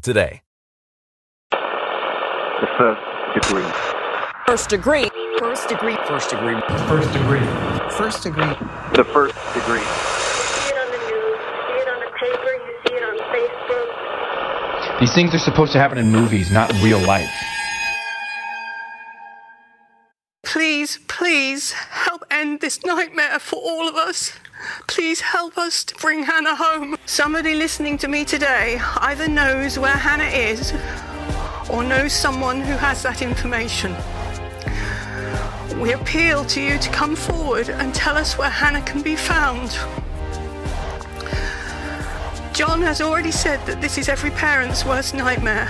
today. The first degree. First degree. First degree. First degree. First degree. First degree. The first degree. see it on the news, see it on the paper, you see it on Facebook. These things are supposed to happen in movies, not real life. Please, please help end this nightmare for all of us. Please help us to bring Hannah home. Somebody listening to me today either knows where Hannah is or knows someone who has that information. We appeal to you to come forward and tell us where Hannah can be found. John has already said that this is every parent's worst nightmare.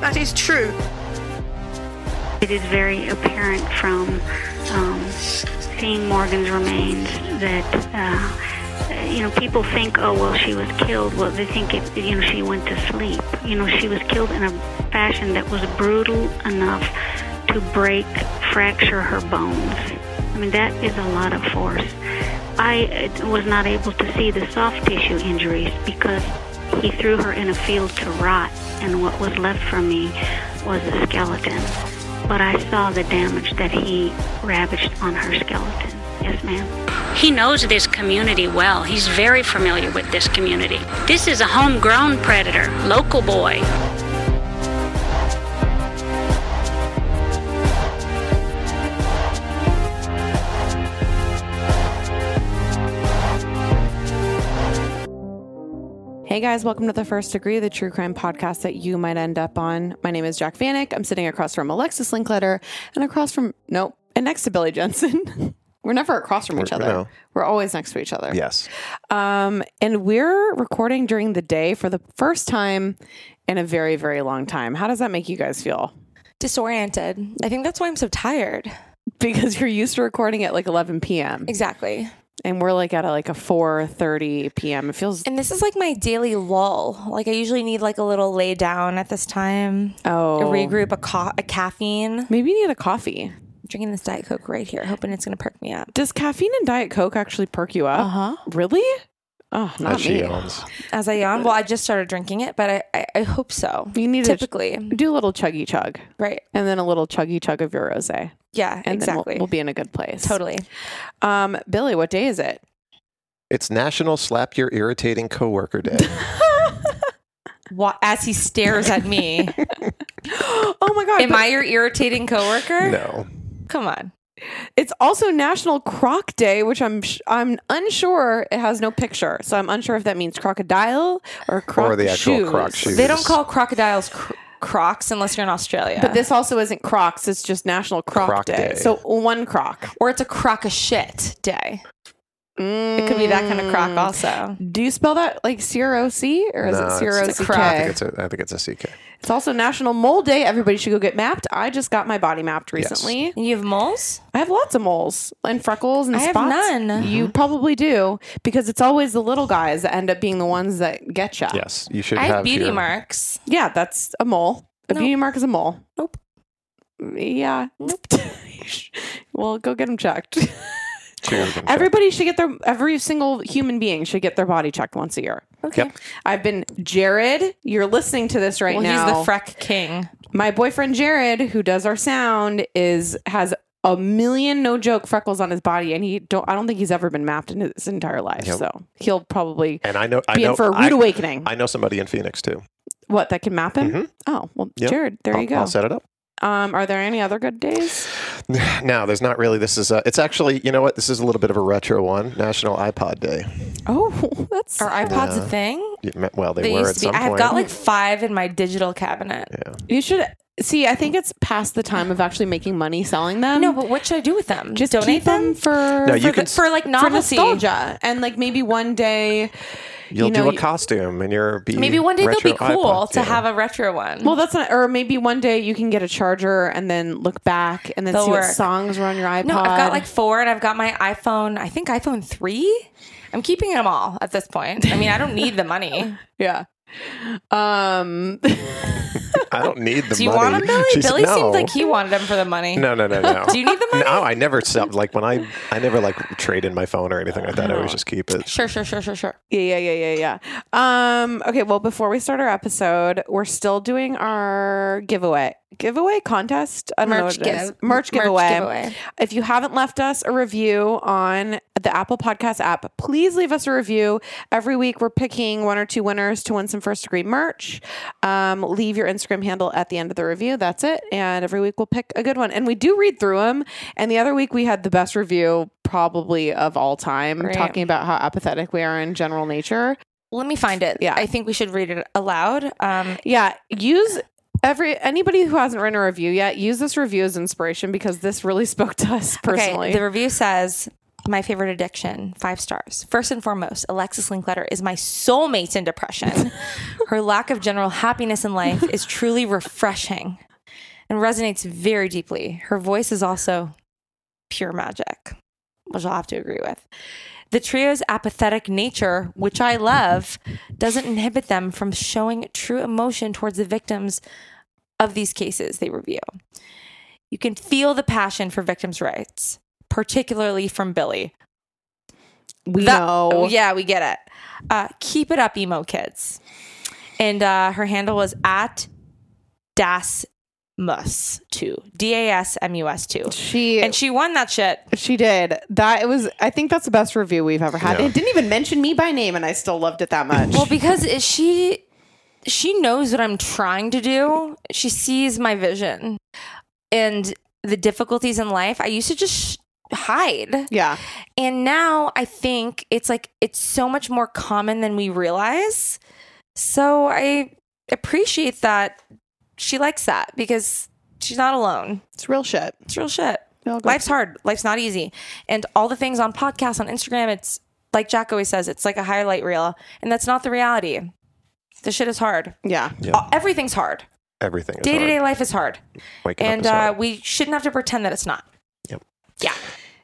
That is true. It is very apparent from um, seeing Morgan's remains that uh, you know people think, oh well, she was killed. Well, they think it, you know she went to sleep. You know, she was killed in a fashion that was brutal enough to break, fracture her bones. I mean, that is a lot of force. I uh, was not able to see the soft tissue injuries because he threw her in a field to rot, and what was left for me was a skeleton. But I saw the damage that he ravaged on her skeleton. Yes, ma'am. He knows this community well. He's very familiar with this community. This is a homegrown predator, local boy. Hey guys, welcome to the First Degree, the true crime podcast that you might end up on. My name is Jac Vanek. I'm sitting across from Alexis Linkletter and across from, nope, and next to Billy Jensen. We're never across from each other. no. We're always next to each other. Yes. Um, and we're recording during the day for the first time in a very, very long time. How does that make you guys feel? Disoriented. I think that's why I'm so tired. Because you're used to recording at like 11 p.m. Exactly. And we're like at a, like a 4:30 p.m. It feels And this is like my daily lull. Like I usually need like a little lay down at this time. oh A regroup, a, ca- a caffeine. Maybe you need a coffee. drinking this Diet Coke right here, hoping it's going to perk me up. Does caffeine and Diet Coke actually perk you up? Uh huh. Really? Oh, not As she me. yawns. As I yawn, well, I just started drinking it, but I, I, I hope so. You need Typically. to do a little chuggy chug, Right. and then a little chuggy chug of your rosé, Yeah, and then exactly. we'll, we'll be in a good place. totally. Um, Billy, what day is it? It's National Slap Your Irritating Coworker Day. As he stares at me. oh my god! Am but I your irritating coworker? no. Come on. It's also National Croc Day, which I'm sh- I'm unsure. It has no picture, so I'm unsure if that means crocodile or croc Or the actual shoes. croc shoes. They don't call crocodiles cr- crocs unless you're in Australia. But this also isn't Crocs. It's just National Croc, Croc Day. Day. So one croc. or it's a crock of shit day. It could be that kind of crock mm. also. Do you spell that like C R O C or is No, it it's- C R O it's C a croc. I think it's a, I think it's a CK. It's also National Mole Day. Everybody should go get mapped. I just got my body mapped Yes. recently. You have moles? I have lots of moles and freckles and I have spots. none. You mm-hmm. probably do because it's always the little guys that end up being the ones that get you. Yes, you should I have have beauty your- marks. Yeah, that's a mole. A Nope. beauty mark is a mole. Nope. Yeah. Nope. well, go get them checked. Cheers. Everybody should get their every single human being should get their body checked once a year. Okay. Yep. I've been Jared. You're listening to this right well, now. he's the freck king. My boyfriend Jared, who does our sound, is has a million no joke freckles on his body, and he don't. I don't think he's ever been mapped in his entire life. Yep. So he'll probably And I know I know in for a rude awakening. I know somebody in Phoenix too. What that can map him? Mhm. Oh well, Yep. Jared, there I'll, you go. I'll set it up. Um, are there any other good days? No, there's not really. This is. Uh, it's actually. You know what? This is a little bit of a retro one. National iPod Day. Oh, that's Are iPods a thing? You me- Well, they, They were at to be. some I have got like five in my digital cabinet. yeah. you should see. I think it's past the time of actually making money selling them. No, but what should I do with them? just donate keep them for No, for, you the- for like for novelty. nostalgia, and like maybe one day. You'll you know, do a you- costume and you're be Maybe one day they'll be cool iPod. to Yeah. have a retro one. Well, that's not, or maybe one day you can get a charger and then look back and then They'll see what songs were on your iPod. no, I've got like four, and I've got my iPhone. I think iPhone three. I'm keeping them all at this point. I mean, I don't need the money. yeah. Um, I don't need the Do you money. want them, Billy? She said, Billy no. seemed like he wanted them for the money. No, no, no, no. Do you need the money? No, I never sell. Like when I, I never like trade in my phone or anything like that. I Oh. always just keep it. Sure, sure, sure, sure, sure. Yeah, yeah, yeah, yeah, yeah. Um, okay, well, before we start our episode, we're still doing our giveaway. Giveaway contest? I don't know Merch what it is. give- Merch merch giveaway. giveaway. If you haven't left us a review on the Apple Podcast app, please leave us a review. Every week, we're picking one or two winners to win some first degree merch. Um, leave your Instagram handle at the end of the review. That's it. And every week, we'll pick a good one. And we do read through them. And the other week, we had the best review probably of all time, talking about how apathetic we are in general nature. Let me find it. Yeah. I think we should read it aloud. Um, Yeah, use every anybody who hasn't written a review yet, use this review as inspiration because this really spoke to us personally. Okay, the review says my favorite addiction, five stars. First and foremost, Alexis Linkletter is my soulmate in depression. Her lack of general happiness in life is truly refreshing and resonates very deeply. Her voice is also pure magic, which I'll have to agree with. The trio's apathetic nature, which I love, doesn't inhibit them from showing true emotion towards the victims of these cases they review. You can feel the passion for victims' rights, particularly from Billy. we That- know. Oh, yeah, we get it. Uh, keep it up, emo kids. And uh, her handle was at Das Mus two D A S M U S two, She and she won that shit. she did that. It was. I think that's the best review we've ever had. Yeah. It didn't even mention me by name, and I still loved it that much. Well, because she she knows what I'm trying to do. She sees my vision and the difficulties in life. I used to just hide. yeah, And now I think it's like it's so much more common than we realize. So I appreciate that she likes that because she's not alone. it's real shit. It's real shit. Life's hard. Life's not easy. And all the things on podcasts, on Instagram, it's like Jac always says, it's like a highlight reel. And that's not the reality. The shit is hard. Yeah, Uh, Everything's hard. Everything. Is Day to day hard. life is hard. Waking up And is uh, hard. we shouldn't have to pretend that it's not. Yep. Yeah.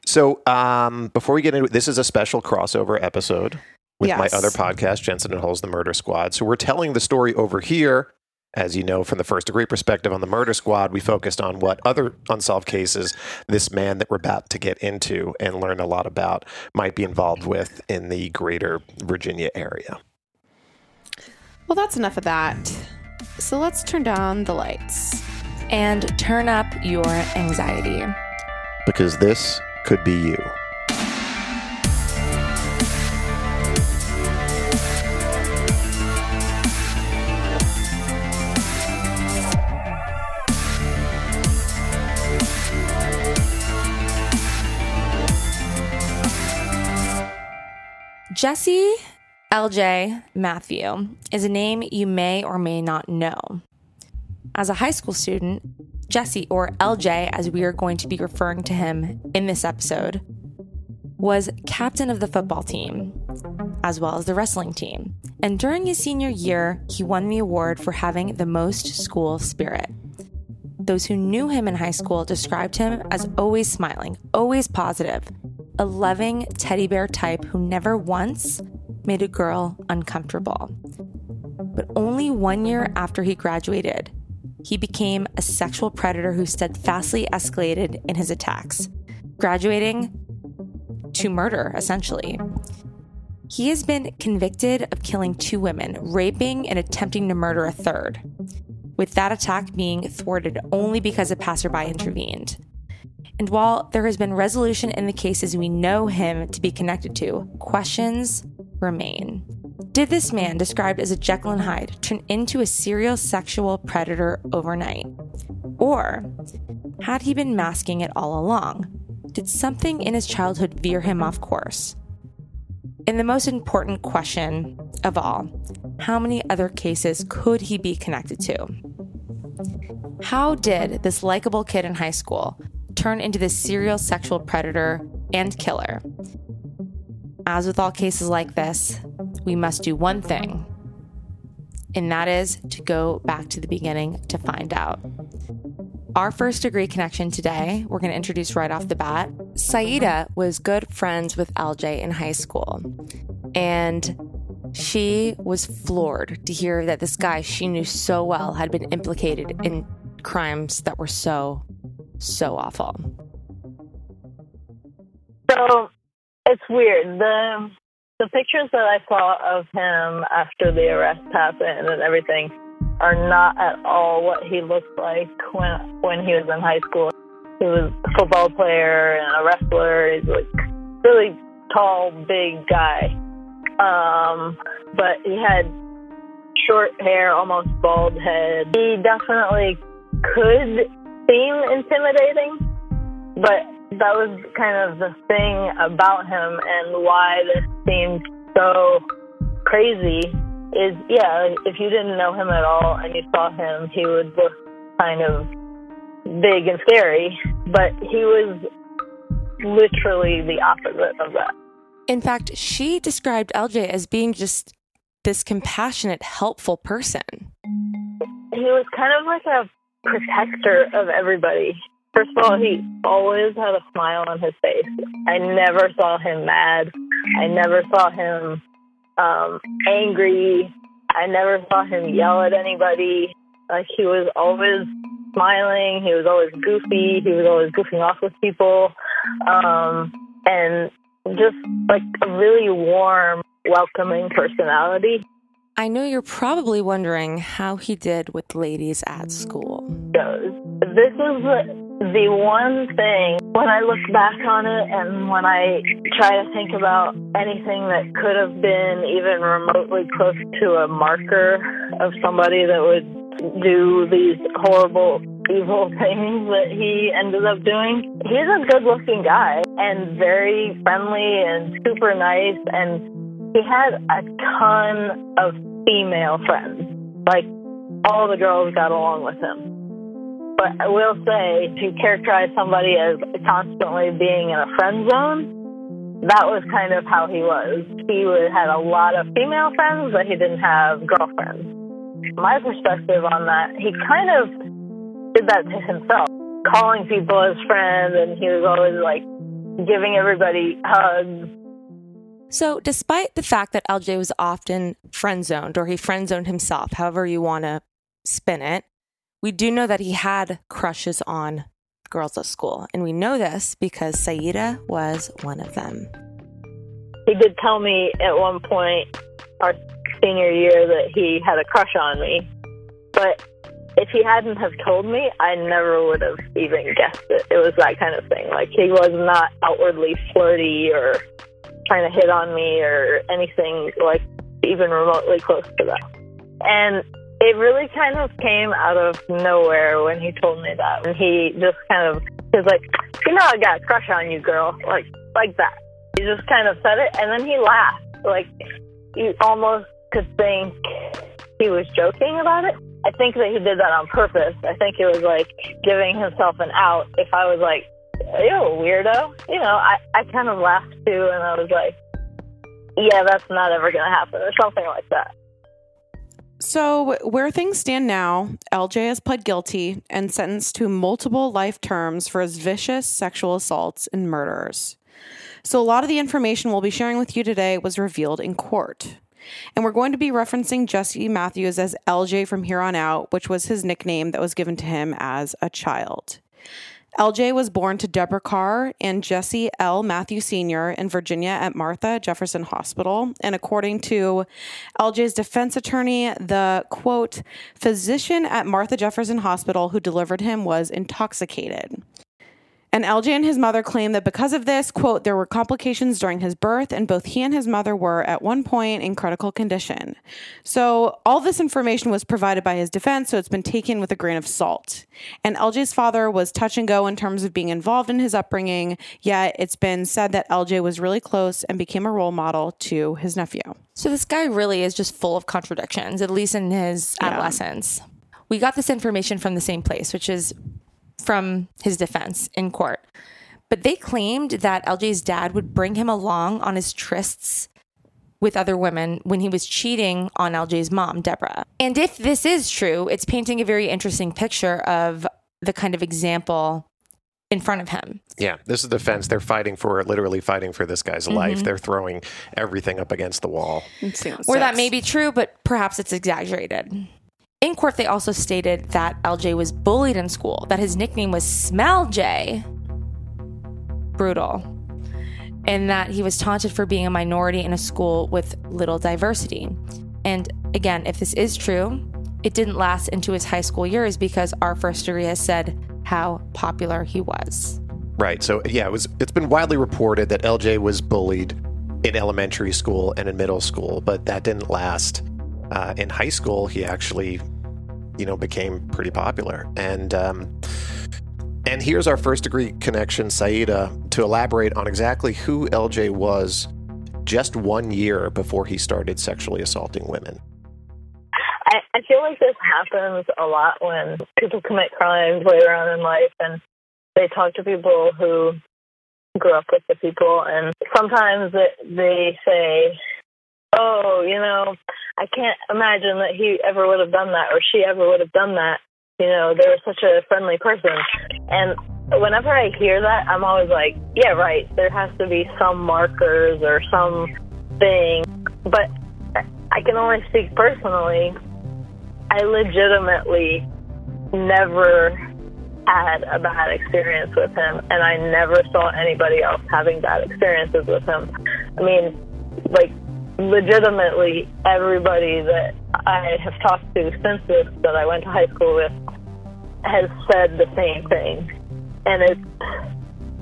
So um, before we get into it, this is a special crossover episode with my Yes. other podcast, Jensen and Holes, the Murder Squad. So we're telling the story over here. As you know, from the first degree perspective on the murder squad, we focused on what other unsolved cases this man that we're about to get into and learn a lot about might be involved with in the greater Virginia area. Well, that's enough of that. So let's turn down the lights. And turn up your anxiety. Because this could be you. Jesse LJ Matthew is a name you may or may not know. As a high school student, Jesse, or LJ as we are going to be referring to him in this episode, was captain of the football team, as well as the wrestling team. And during his senior year, he won the award for having the most school spirit. Those who knew him in high school described him as always smiling, always positive, a loving teddy bear type who never once made a girl uncomfortable. But only one year after he graduated, he became a sexual predator who steadfastly escalated in his attacks, graduating to murder, essentially. He has been convicted of killing two women, raping, and attempting to murder a third, with that attack being thwarted only because a passerby intervened. And while there has been resolution in the cases we know him to be connected to, questions remain. Did this man, described as a Jekyll and Hyde, turn into a serial sexual predator overnight? Or had he been masking it all along? Did something in his childhood veer him off course? And the most important question of all how many other cases could he be connected to? How did this likable kid in high school turn into this serial sexual predator and killer? As with all cases like this, we must do one thing, and that is to go back to the beginning to find out. Our first degree connection today, we're going to introduce right off the bat. Saida was good friends with LJ in high school, and she was floored to hear that this guy she knew so well had been implicated in crimes that were so, so awful. So it's weird. The the pictures that I saw of him after the arrest happened and everything are not at all what he looked like when when he was in high school. He was a football player and a wrestler. He's like really tall, big guy. Um, but he had short hair, almost bald head. He definitely could seem intimidating, but that was kind of the thing about him and why this seemed so crazy is yeah, if you didn't know him at all and you saw him, he would look kind of big and scary, but he was literally the opposite of that. In fact, she described LJ as being just this compassionate, helpful person. He was kind of like a protector of everybody. First of all, he always had a smile on his face. I never saw him mad. I never saw him um, angry. I never saw him yell at anybody. Like he was always smiling. He was always goofy. He was always goofing off with people, um, and just like a really warm, welcoming personality. I know you're probably wondering how he did with ladies at school. This is the one thing when I look back on it and when I try to think about anything that could have been even remotely close to a marker of somebody that would do these horrible evil things that he ended up doing. He's a good looking guy and very friendly and super nice and he had a ton of female friends. Like all the girls got along with him. But I will say to characterize somebody as constantly being in a friend zone, that was kind of how he was. He would, had a lot of female friends, but he didn't have girlfriends. My perspective on that, he kind of did that to himself, calling people his friend, and he was always like giving everybody hugs. So, despite the fact that LJ was often friend zoned, or he friend zoned himself, however you want to spin it, we do know that he had crushes on girls at school. And we know this because Saida was one of them. He did tell me at one point, our senior year, that he had a crush on me. But if he hadn't have told me, I never would have even guessed it. It was that kind of thing. Like he was not outwardly flirty or trying to hit on me or anything like even remotely close to that. And it really kind of came out of nowhere when he told me that. And he just kind of was like, you know, I got a crush on you, girl. Like, like that. He just kind of said it and then he laughed. Like, you almost could think he was joking about it. I think that he did that on purpose. I think it was like giving himself an out. If I was like, you a weirdo, you know, I, I kind of laughed too and I was like, yeah, that's not ever to happen or something like that. So, where things stand now, LJ has pled guilty and sentenced to multiple life terms for his vicious sexual assaults and murders. So, a lot of the information we'll be sharing with you today was revealed in court. And we're going to be referencing Jesse Matthews as LJ from here on out, which was his nickname that was given to him as a child. LJ was born to Deborah Carr and Jesse L. Matthew Sr. in Virginia at Martha Jefferson Hospital. And according to LJ's defense attorney, the quote, physician at Martha Jefferson Hospital who delivered him was intoxicated. And LJ and his mother claim that because of this, quote, there were complications during his birth, and both he and his mother were at one point in critical condition. So all this information was provided by his defense, so it's been taken with a grain of salt. And LJ's father was touch and go in terms of being involved in his upbringing, yet it's been said that LJ was really close and became a role model to his nephew. So this guy really is just full of contradictions, at least in his Yeah. adolescence. We got this information from the same place, which is from his defense in court. But they claimed that LJ's dad would bring him along on his trysts with other women when he was cheating on LJ's mom, Deborah. And if this is true, it's painting a very interesting picture of the kind of example in front of him. Yeah, this is defense. They're fighting for literally fighting for this guy's life. Mhm. They're throwing everything up against the wall. Or that may be true, but perhaps it's exaggerated. In court, they also stated that LJ was bullied in school, that his nickname was Smell J. Brutal. And that he was taunted for being a minority in a school with little diversity. And again, if this is true, it didn't last into his high school years because our first degree has said how popular he was. Right. So yeah, it was. It's been widely reported that LJ was bullied in elementary school and in middle school, but that didn't last. Uh, in high school, he actually, you know, became pretty popular. And um, and here's our first degree connection, Saida, to elaborate on exactly who LJ was just one year before he started sexually assaulting women. I, I feel like this happens a lot when people commit crimes later on in life and they talk to people who grew up with the people and sometimes they say, oh, you know, I can't imagine that he ever would have done that or she ever would have done that. You know, they were such a friendly person. And whenever I hear that, I'm always like, yeah, right. There has to be some markers or some thing. But I can only speak personally. I legitimately never had a bad experience with him, and I never saw anybody else having bad experiences with him. I mean, like, legitimately, everybody that I have talked to since this, that I went to high school with, has said the same thing. And it's,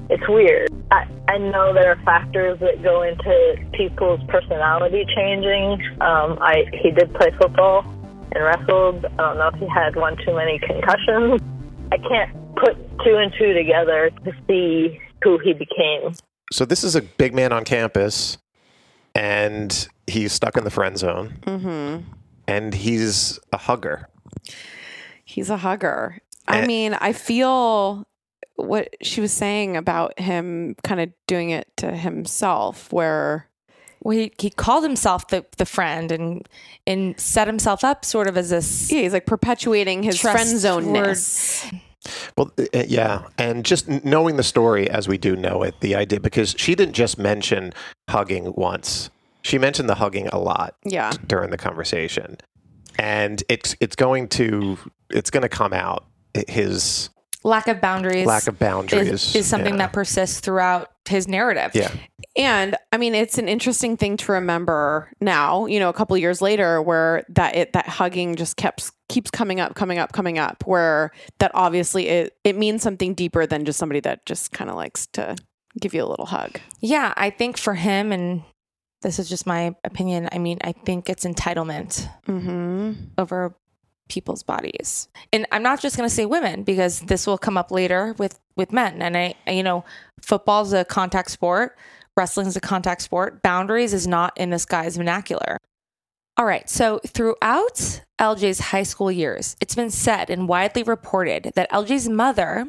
it's weird. I, I know there are factors that go into people's personality changing. Um, I he did play football and wrestled. I don't know if he had one too many concussions. I can't put two and two together to see who he became. So this is a big man on campus, and he's stuck in the friend zone, Mm-hmm. and he's a hugger. He's a hugger. I Eh. mean, I feel what she was saying about him kind of doing it to himself, where Well, he, he called himself the, the friend and and set himself up sort of as this. yeah, he's like perpetuating his friend zoneness. Well, uh, yeah, and just knowing the story as we do know it, the idea because she didn't just mention hugging once; she mentioned the hugging a lot Yeah. during the conversation, and it's it's going to it's going to come out his Lack of boundaries. lack of boundaries is, is something yeah. that persists throughout his narrative. yeah And I mean, it's an interesting thing to remember now, you know, a couple years later where that it that hugging just kept keeps coming up, coming up, coming up, where that obviously it it means something deeper than just somebody that just kind of likes to give you a little hug. Yeah, I think for him, and this is just my opinion, I mean, I think it's entitlement Mm-hmm. over people's bodies. And I'm not just going to say women because this will come up later with with men. And I, I- you know, football's a contact sport, wrestling's a contact sport. Boundaries is not in this guy's vernacular. All right, so throughout LJ's high school years, it's been said and widely reported that LJ's mother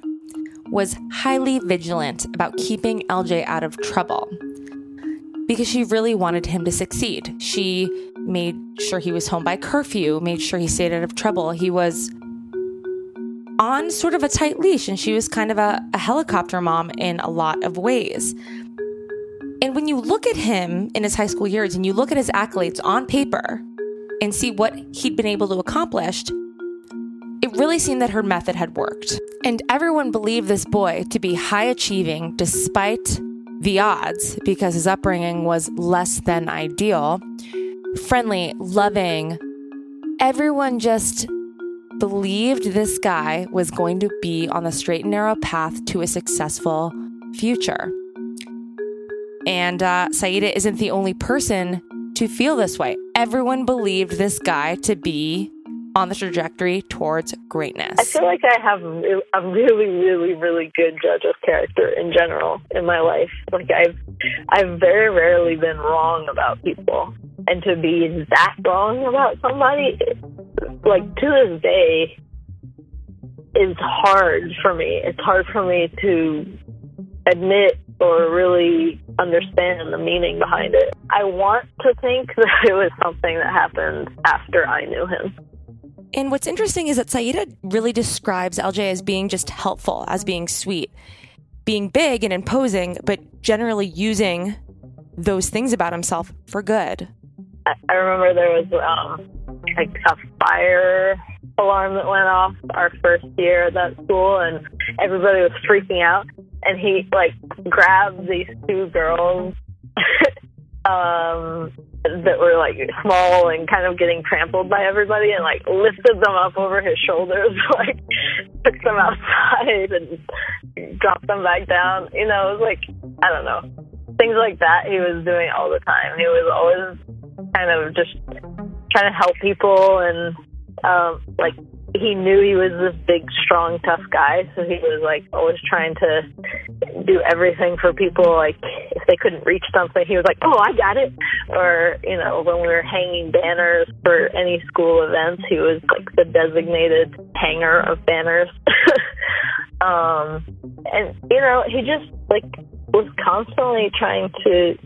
was highly vigilant about keeping LJ out of trouble because she really wanted him to succeed. She made sure he was home by curfew, made sure he stayed out of trouble. He was on sort of a tight leash, and she was kind of a, a helicopter mom in a lot of ways. And when you look at him in his high school years and you look at his accolades on paper and see what he'd been able to accomplish, it really seemed that her method had worked. And everyone believed this boy to be high achieving despite the odds because his upbringing was less than ideal. Friendly, loving. Everyone just believed this guy was going to be on the straight and narrow path to a successful future. And uh, Saida isn't the only person to feel this way. Everyone believed this guy to be on the trajectory towards greatness. I feel like I have a really, really, really good judge of character in general in my life. Like I've, I've very rarely been wrong about people, and to be that wrong about somebody, like to this day, is hard for me. It's hard for me to admit or really understand the meaning behind it. I want to think that it was something that happened after I knew him. And what's interesting is that Saida really describes LJ as being just helpful, as being sweet, being big and imposing, but generally using those things about himself for good. I, remember there was um, like a fire alarm that went off our first year at that school, and everybody was freaking out. And he like grabbed these two girls um, that were like small and kind of getting trampled by everybody and like lifted them up over his shoulders, like took them outside and dropped them back down. You know, it was like, I don't know, things like that he was doing all the time. He was always kind of just trying to help people and um, like he knew he was this big, strong, tough guy, so he was like always trying to do everything for people. Like if they couldn't reach something, he was like, "Oh, I got it." Or you know, when we were hanging banners for any school events, he was like the designated hanger of banners. um, and you know, he just like was constantly trying to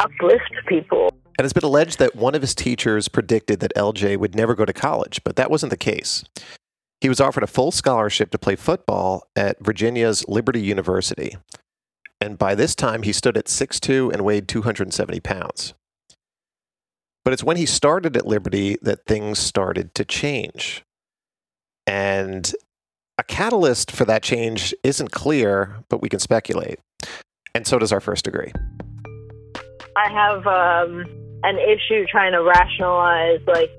uplift people and it's been alleged that one of his teachers predicted that LJ would never go to college, but that wasn't the case. He was offered a full scholarship to play football at Virginia's Liberty University. And by this time, he stood at 6'2 and weighed 270 pounds. But it's when he started at Liberty that things started to change. And a catalyst for that change isn't clear, but we can speculate. And so does our first degree. I have um, an issue trying to rationalize like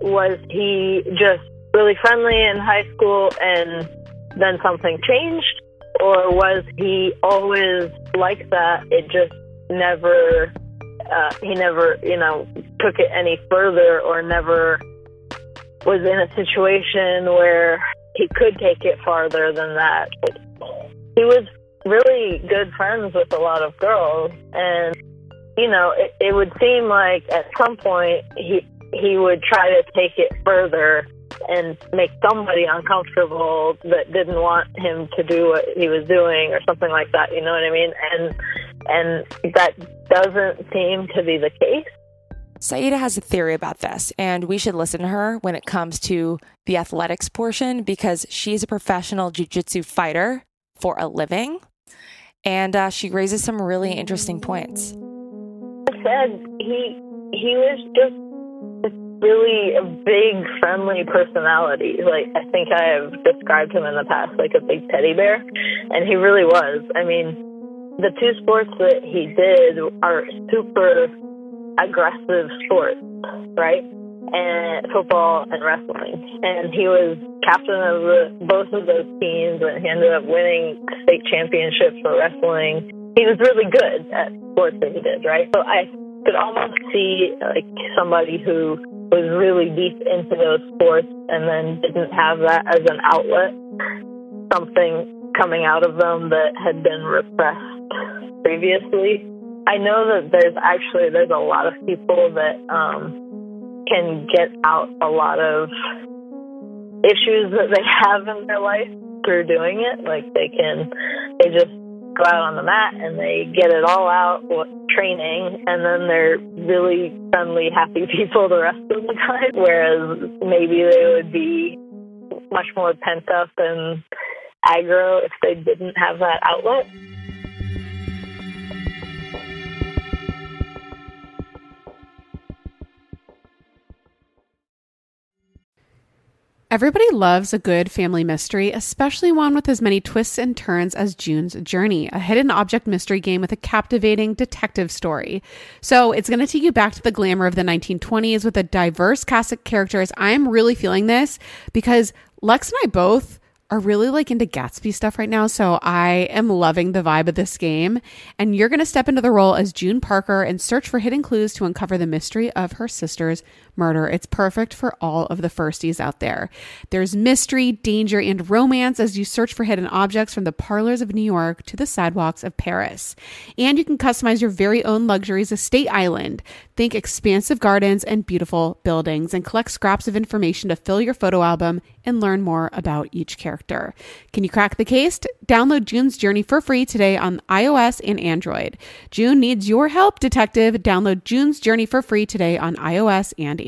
was he just really friendly in high school and then something changed? Or was he always like that? It just never uh, he never you know took it any further or never was in a situation where he could take it farther than that. He was really good friends with a lot of girls and you know, it, it would seem like at some point he he would try to take it further and make somebody uncomfortable that didn't want him to do what he was doing or something like that. You know what I mean? And and that doesn't seem to be the case. Saida has a theory about this, and we should listen to her when it comes to the athletics portion because she's a professional jujitsu fighter for a living, and uh, she raises some really interesting points said, he he was just really a big, friendly personality. Like I think I have described him in the past, like a big teddy bear, and he really was. I mean, the two sports that he did are super aggressive sports, right? And football and wrestling. And he was captain of the, both of those teams, and he ended up winning state championships for wrestling he was really good at sports that he did, right? So I could almost see like somebody who was really deep into those sports and then didn't have that as an outlet, something coming out of them that had been repressed previously. I know that there's actually there's a lot of people that um, can get out a lot of issues that they have in their life through doing it. Like they can, they just go out on the mat and they get it all out training and then they're really friendly happy people the rest of the time. Whereas maybe they would be much more pent up and aggro if they didn't have that outlet Everybody loves a good family mystery, especially one with as many twists and turns as June's Journey, a hidden object mystery game with a captivating detective story. So it's going to take you back to the glamour of the 1920s with a diverse cast of characters. I'm really feeling this because Lex and I both are really like into Gatsby stuff right now. So I am loving the vibe of this game. And you're going to step into the role as June Parker and search for hidden clues to uncover the mystery of her sister's murder. It's perfect for all of the firsties out there. There's mystery, danger, and romance as you search for hidden objects from the parlors of New York to the sidewalks of Paris. And you can customize your very own luxuries estate island. Think expansive gardens and beautiful buildings and collect scraps of information to fill your photo album and learn more about each character. Can you crack the case? Download June's Journey for free today on iOS and Android. June needs your help, detective. Download June's Journey for free today on iOS and Android.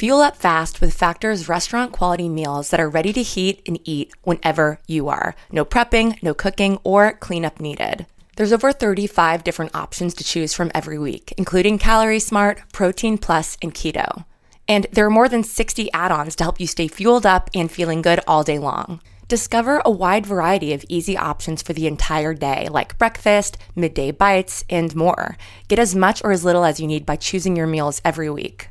Fuel up fast with Factor's restaurant quality meals that are ready to heat and eat whenever you are. No prepping, no cooking, or cleanup needed. There's over 35 different options to choose from every week, including Calorie Smart, Protein Plus, and Keto. And there are more than 60 add ons to help you stay fueled up and feeling good all day long. Discover a wide variety of easy options for the entire day, like breakfast, midday bites, and more. Get as much or as little as you need by choosing your meals every week.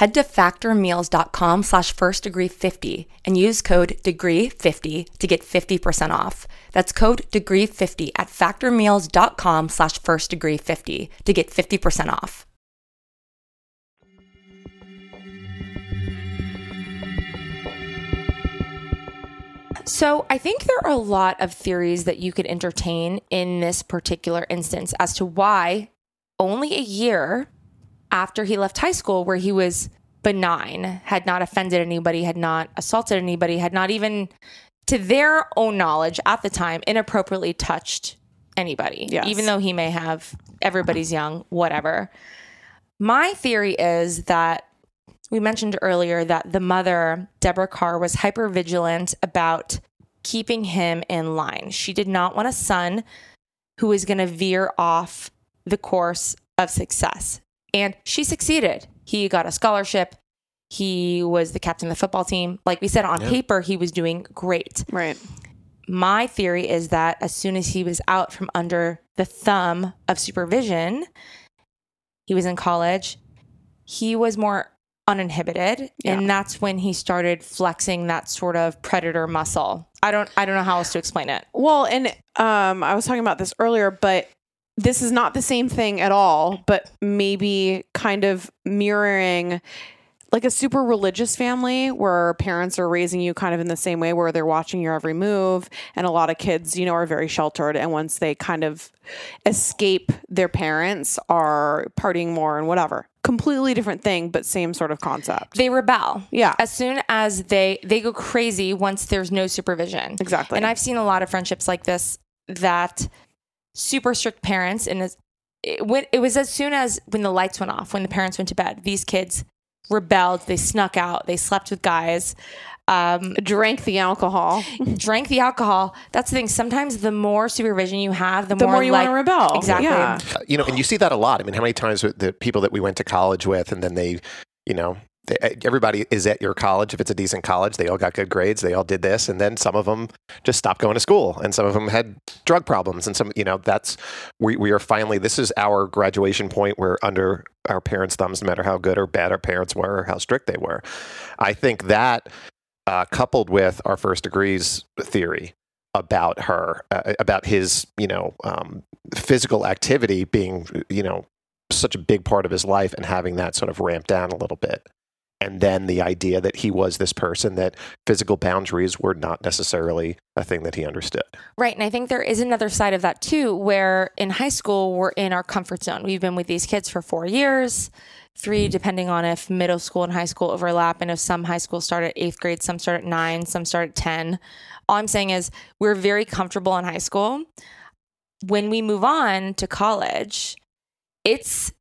head to factormeals.com slash first degree 50 and use code degree 50 to get 50% off. That's code degree 50 at factormeals.com slash first degree 50 to get 50% off. So, I think there are a lot of theories that you could entertain in this particular instance as to why only a year after he left high school, where he was benign, had not offended anybody, had not assaulted anybody, had not even, to their own knowledge at the time, inappropriately touched anybody, Yes. even though he may have, everybody's young, whatever. My theory is that we mentioned earlier that the mother, Deborah Carr, was hyper vigilant about keeping him in line. She did not want a son who was going to veer off the course of success. And she succeeded. He got a scholarship. He was the captain of the football team. Like we said, on Yeah. paper, he was doing great. Right. My theory is that as soon as he was out from under the thumb of supervision, he was in college, he was more uninhibited and that's when he started flexing that sort of predator muscle. I don't I don't know how else to explain it. Well, and um, I was talking about this earlier, but this is not the same thing at all, but maybe kind of mirroring like a super religious family where parents are raising you kind of in the same way where they're watching your every move and a lot of kids you know are very sheltered and once they kind of escape their parents are partying more and whatever completely different thing but same sort of concept They rebel. Yeah. As soon as they they go crazy once there's no supervision. Exactly. And I've seen a lot of friendships like this that super strict parents and it, it, went, it was as soon as when the lights went off, when the parents went to bed, these kids rebelled. They snuck out. They slept with guys. Um, drank the alcohol. drank the alcohol. That's the thing. Sometimes the more supervision you have, the, The more you like, wanna rebel. Exactly. Yeah. Uh, you know, and you see that a lot. I mean, how many times the people that we went to college with, and then they, you know, they, everybody is at your college. If it's a decent college, they all got good grades. They all did this, and then some of them just stopped going to school, and some of them had drug problems, and some, you know, that's we we are finally. This is our graduation point. We're under our parents' thumbs, no matter how good or bad our parents were, or how strict they were. I think that uh, coupled with our first degrees theory about her, uh, about his, you know, um, physical activity being, you know, such a big part of his life and having that sort of ramp down a little bit. And then the idea that he was this person that physical boundaries were not necessarily a thing that he understood. Right. And I think there is another side of that too, where in high school, we're in our comfort zone. We've been with these kids for four years, three, depending on if middle school and high school overlap. And if some high schools start at eighth grade, some start at nine, some start at 10. All I'm saying is we're very comfortable in high school. When we move on to college, it's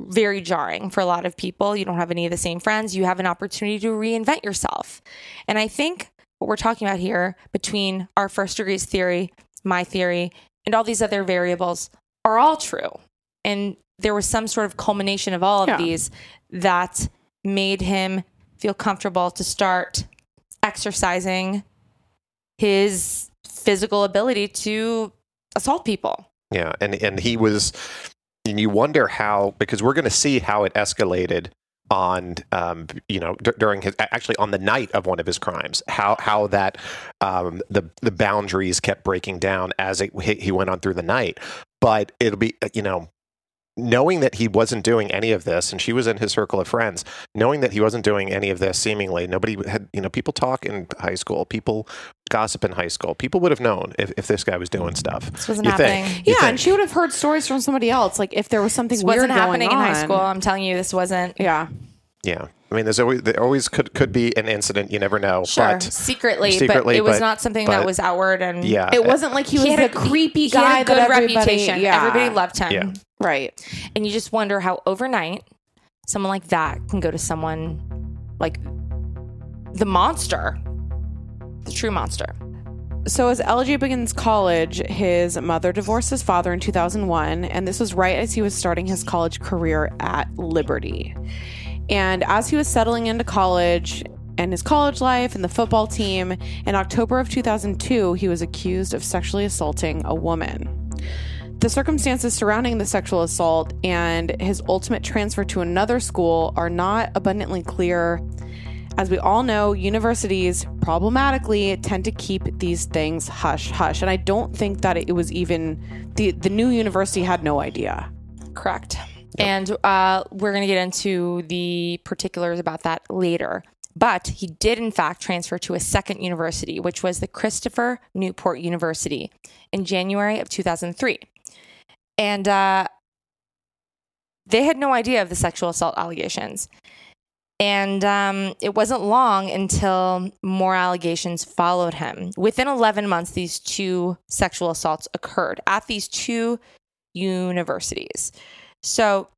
very jarring for a lot of people. You don't have any of the same friends. You have an opportunity to reinvent yourself. And I think what we're talking about here between our first degrees theory, my theory, and all these other variables are all true. And there was some sort of culmination of all of Yeah. these that made him feel comfortable to start exercising his physical ability to assault people. Yeah, and and he was, and you wonder how because we're going to see how it escalated on, um, you know, d- during his actually on the night of one of his crimes, how how that um, the the boundaries kept breaking down as it, he went on through the night. But it'll be, uh, you know, knowing that he wasn't doing any of this, and she was in his circle of friends, knowing that he wasn't doing any of this, seemingly nobody had, you know, people talk in high school, people gossip in high school, people would have known if, if this guy was doing stuff. This wasn't You happening. think- Yeah, think. and she would have heard stories from somebody else. Like if there was something This weird wasn't going happening in high school. I'm telling you, this wasn't. Yeah. Yeah, I mean, there's always there always could could be an incident. You never know. Sure, but secretly, secretly, but it was but- not something but- that was outward and Yeah, It wasn't like he was had a- creepy he guy had a good that reputation. Yeah. Everybody loved him. Yeah. Right. And you just wonder how overnight someone like that can go to someone like the monster, the true monster. So as LJ begins college, his mother divorced his father in 2001, and this was right as he was starting his college career at Liberty. And as he was settling into college and his college life and the football team, in October of 2002, he was accused of sexually assaulting a woman. The circumstances surrounding the sexual assault and his ultimate transfer to another school are not abundantly clear. As we all know, universities problematically tend to keep these things hush hush. And I don't think that it was even the, the new university had no idea. Correct. And uh, we're going to get into the particulars about that later. But he did, in fact, transfer to a second university, which was the Christopher Newport University in January of 2003. And uh, they had no idea of the sexual assault allegations. And um, it wasn't long until more allegations followed him. Within 11 months, these two sexual assaults occurred at these two universities. So,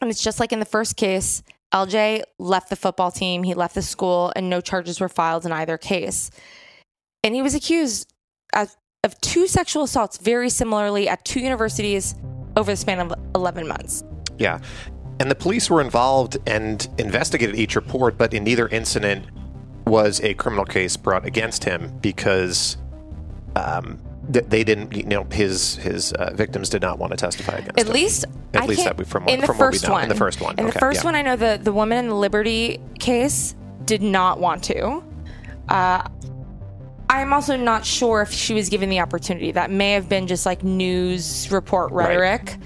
and it's just like in the first case, LJ left the football team, he left the school, and no charges were filed in either case. And he was accused of, of two sexual assaults very similarly at two universities over the span of 11 months. Yeah. And the police were involved and investigated each report, but in neither incident was a criminal case brought against him because um, they didn't, you know, his his uh, victims did not want to testify against At him. least, At I least that we from in the from what we first know. one. In the first one. In the first yeah. one, I know the the woman in the Liberty case did not want to. Uh, I'm also not sure if she was given the opportunity. That may have been just like news report Right. rhetoric.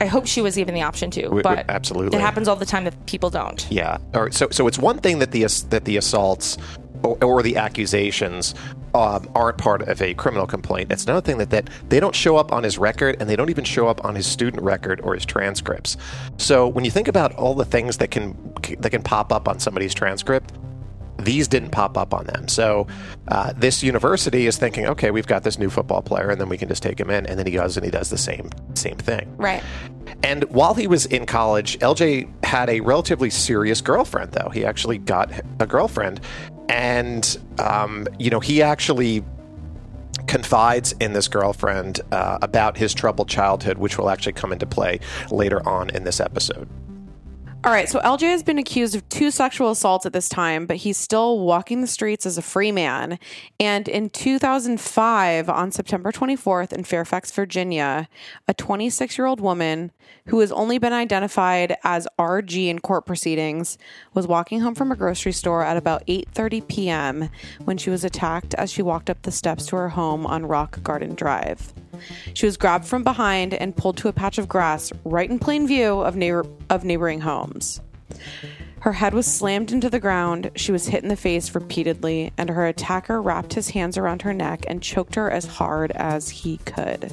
I hope she was given the option to, We- we- but absolutely. it happens all the time that people don't. Yeah. All right. So, so it's one thing that the that the assaults or, or the accusations um, aren't part of a criminal complaint. It's another thing that that they don't show up on his record, and they don't even show up on his student record or his transcripts. So, when you think about all the things that can that can pop up on somebody's transcript, these didn't pop up on them. So uh, this university is thinking, okay, we've got this new football player, and then we can just take him in. And then he goes and he does the same same thing. Right. And while he was in college, LJ had a relatively serious girlfriend, though. He actually got a girlfriend. And, um, you know, he actually confides in this girlfriend uh, about his troubled childhood, which will actually come into play later on in this episode. All right, so LJ has been accused of two sexual assaults at this time, but he's still walking the streets as a free man. And in 2005, on September 24th in Fairfax, Virginia, a 26 year old woman who has only been identified as RG in court proceedings was walking home from a grocery store at about 8:30 p.m. when she was attacked as she walked up the steps to her home on Rock Garden Drive. She was grabbed from behind and pulled to a patch of grass right in plain view of, neighbor- of neighboring homes. Her head was slammed into the ground, she was hit in the face repeatedly, and her attacker wrapped his hands around her neck and choked her as hard as he could.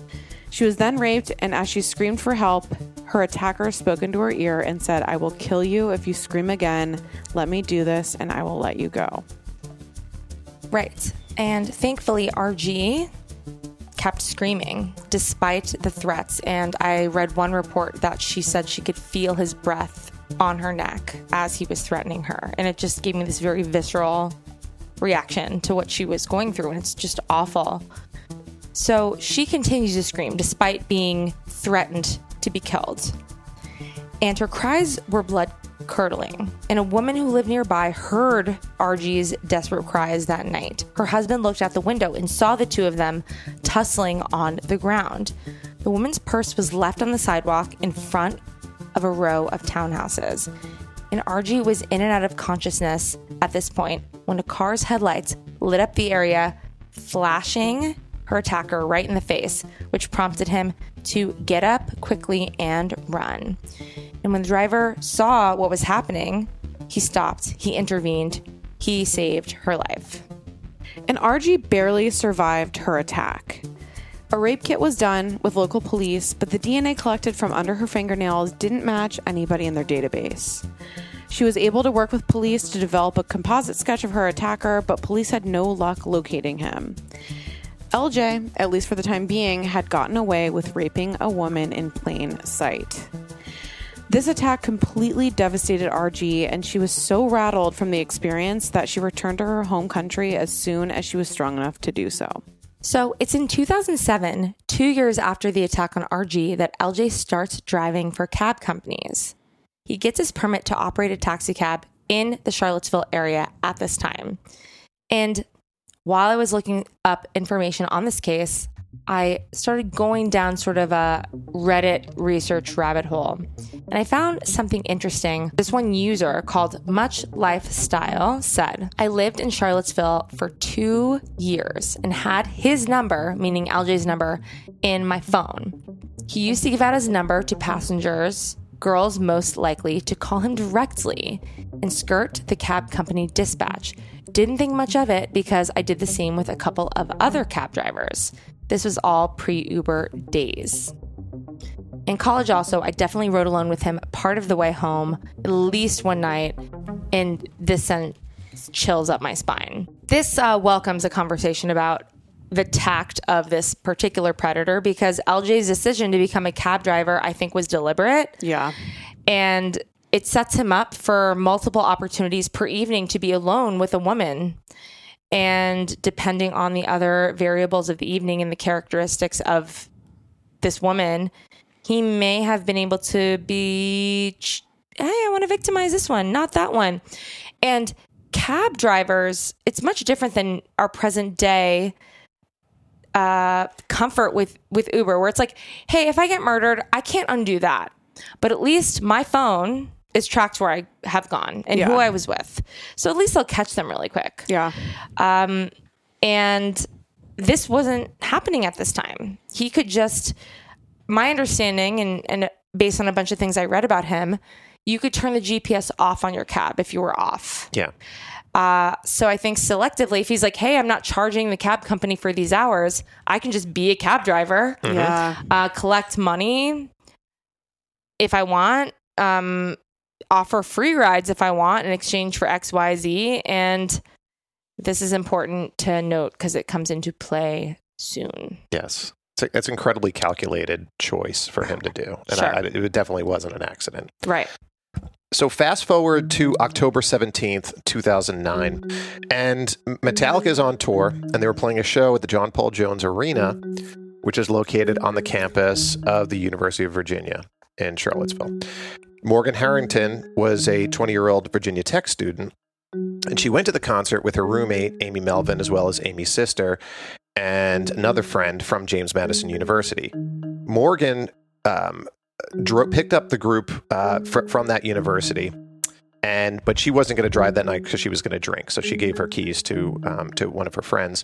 She was then raped, and as she screamed for help, her attacker spoke into her ear and said, I will kill you if you scream again. Let me do this, and I will let you go. Right. And thankfully, RG kept screaming despite the threats. And I read one report that she said she could feel his breath on her neck as he was threatening her. And it just gave me this very visceral reaction to what she was going through. And it's just awful. So she continues to scream despite being threatened to be killed. And her cries were blood curdling. And a woman who lived nearby heard RG's desperate cries that night. Her husband looked out the window and saw the two of them tussling on the ground. The woman's purse was left on the sidewalk in front of a row of townhouses. And RG was in and out of consciousness at this point when a car's headlights lit up the area, flashing her attacker right in the face, which prompted him to get up quickly and run. And when the driver saw what was happening, he stopped, he intervened, he saved her life. And RG barely survived her attack. A rape kit was done with local police, but the DNA collected from under her fingernails didn't match anybody in their database. She was able to work with police to develop a composite sketch of her attacker, but police had no luck locating him. LJ, at least for the time being, had gotten away with raping a woman in plain sight. This attack completely devastated RG, and she was so rattled from the experience that she returned to her home country as soon as she was strong enough to do so. So it's in 2007, two years after the attack on RG, that LJ starts driving for cab companies. He gets his permit to operate a taxi cab in the Charlottesville area at this time. And while I was looking up information on this case, I started going down sort of a Reddit research rabbit hole. And I found something interesting. This one user called Much Lifestyle said, I lived in Charlottesville for two years and had his number, meaning LJ's number, in my phone. He used to give out his number to passengers, girls most likely, to call him directly and skirt the cab company dispatch. Didn't think much of it because I did the same with a couple of other cab drivers. This was all pre Uber days. In college, also, I definitely rode alone with him part of the way home, at least one night, and this sent chills up my spine. This uh, welcomes a conversation about the tact of this particular predator because LJ's decision to become a cab driver, I think, was deliberate. Yeah. And it sets him up for multiple opportunities per evening to be alone with a woman. And depending on the other variables of the evening and the characteristics of this woman, he may have been able to be, hey, I want to victimize this one, not that one. And cab drivers, it's much different than our present day uh, comfort with with Uber, where it's like, hey, if I get murdered, I can't undo that, but at least my phone is tracked where I have gone and Yeah. who I was with, so at least they'll catch them really quick. Yeah. Um, and this wasn't happening at this time. He could just, my understanding, and, and based on a bunch of things I read about him, you could turn the GPS off on your cab if you were off. Yeah. Uh, so I think selectively, if he's like, hey, I'm not charging the cab company for these hours, I can just be a cab driver, Yeah. uh, collect money if I want. Um, offer free rides if I want in exchange for XYZ. And this is important to note because it comes into play soon. Yes. It's, a, it's an incredibly calculated choice for him to do. And Sure. I, I- it definitely wasn't an accident. Right. So fast forward to October 17th, 2009, and Metallica is on tour, and they were playing a show at the John Paul Jones Arena, which is located on the campus of the University of Virginia in Charlottesville. Morgan Harrington was a 20 year old Virginia Tech student, and she went to the concert with her roommate, Amy Melvin, as well as Amy's sister, and another friend from James Madison University. Morgan um, dro- picked up the group uh, fr- from that university, and but she wasn't going to drive that night because she was going to drink. So she gave her keys to um, to one of her friends,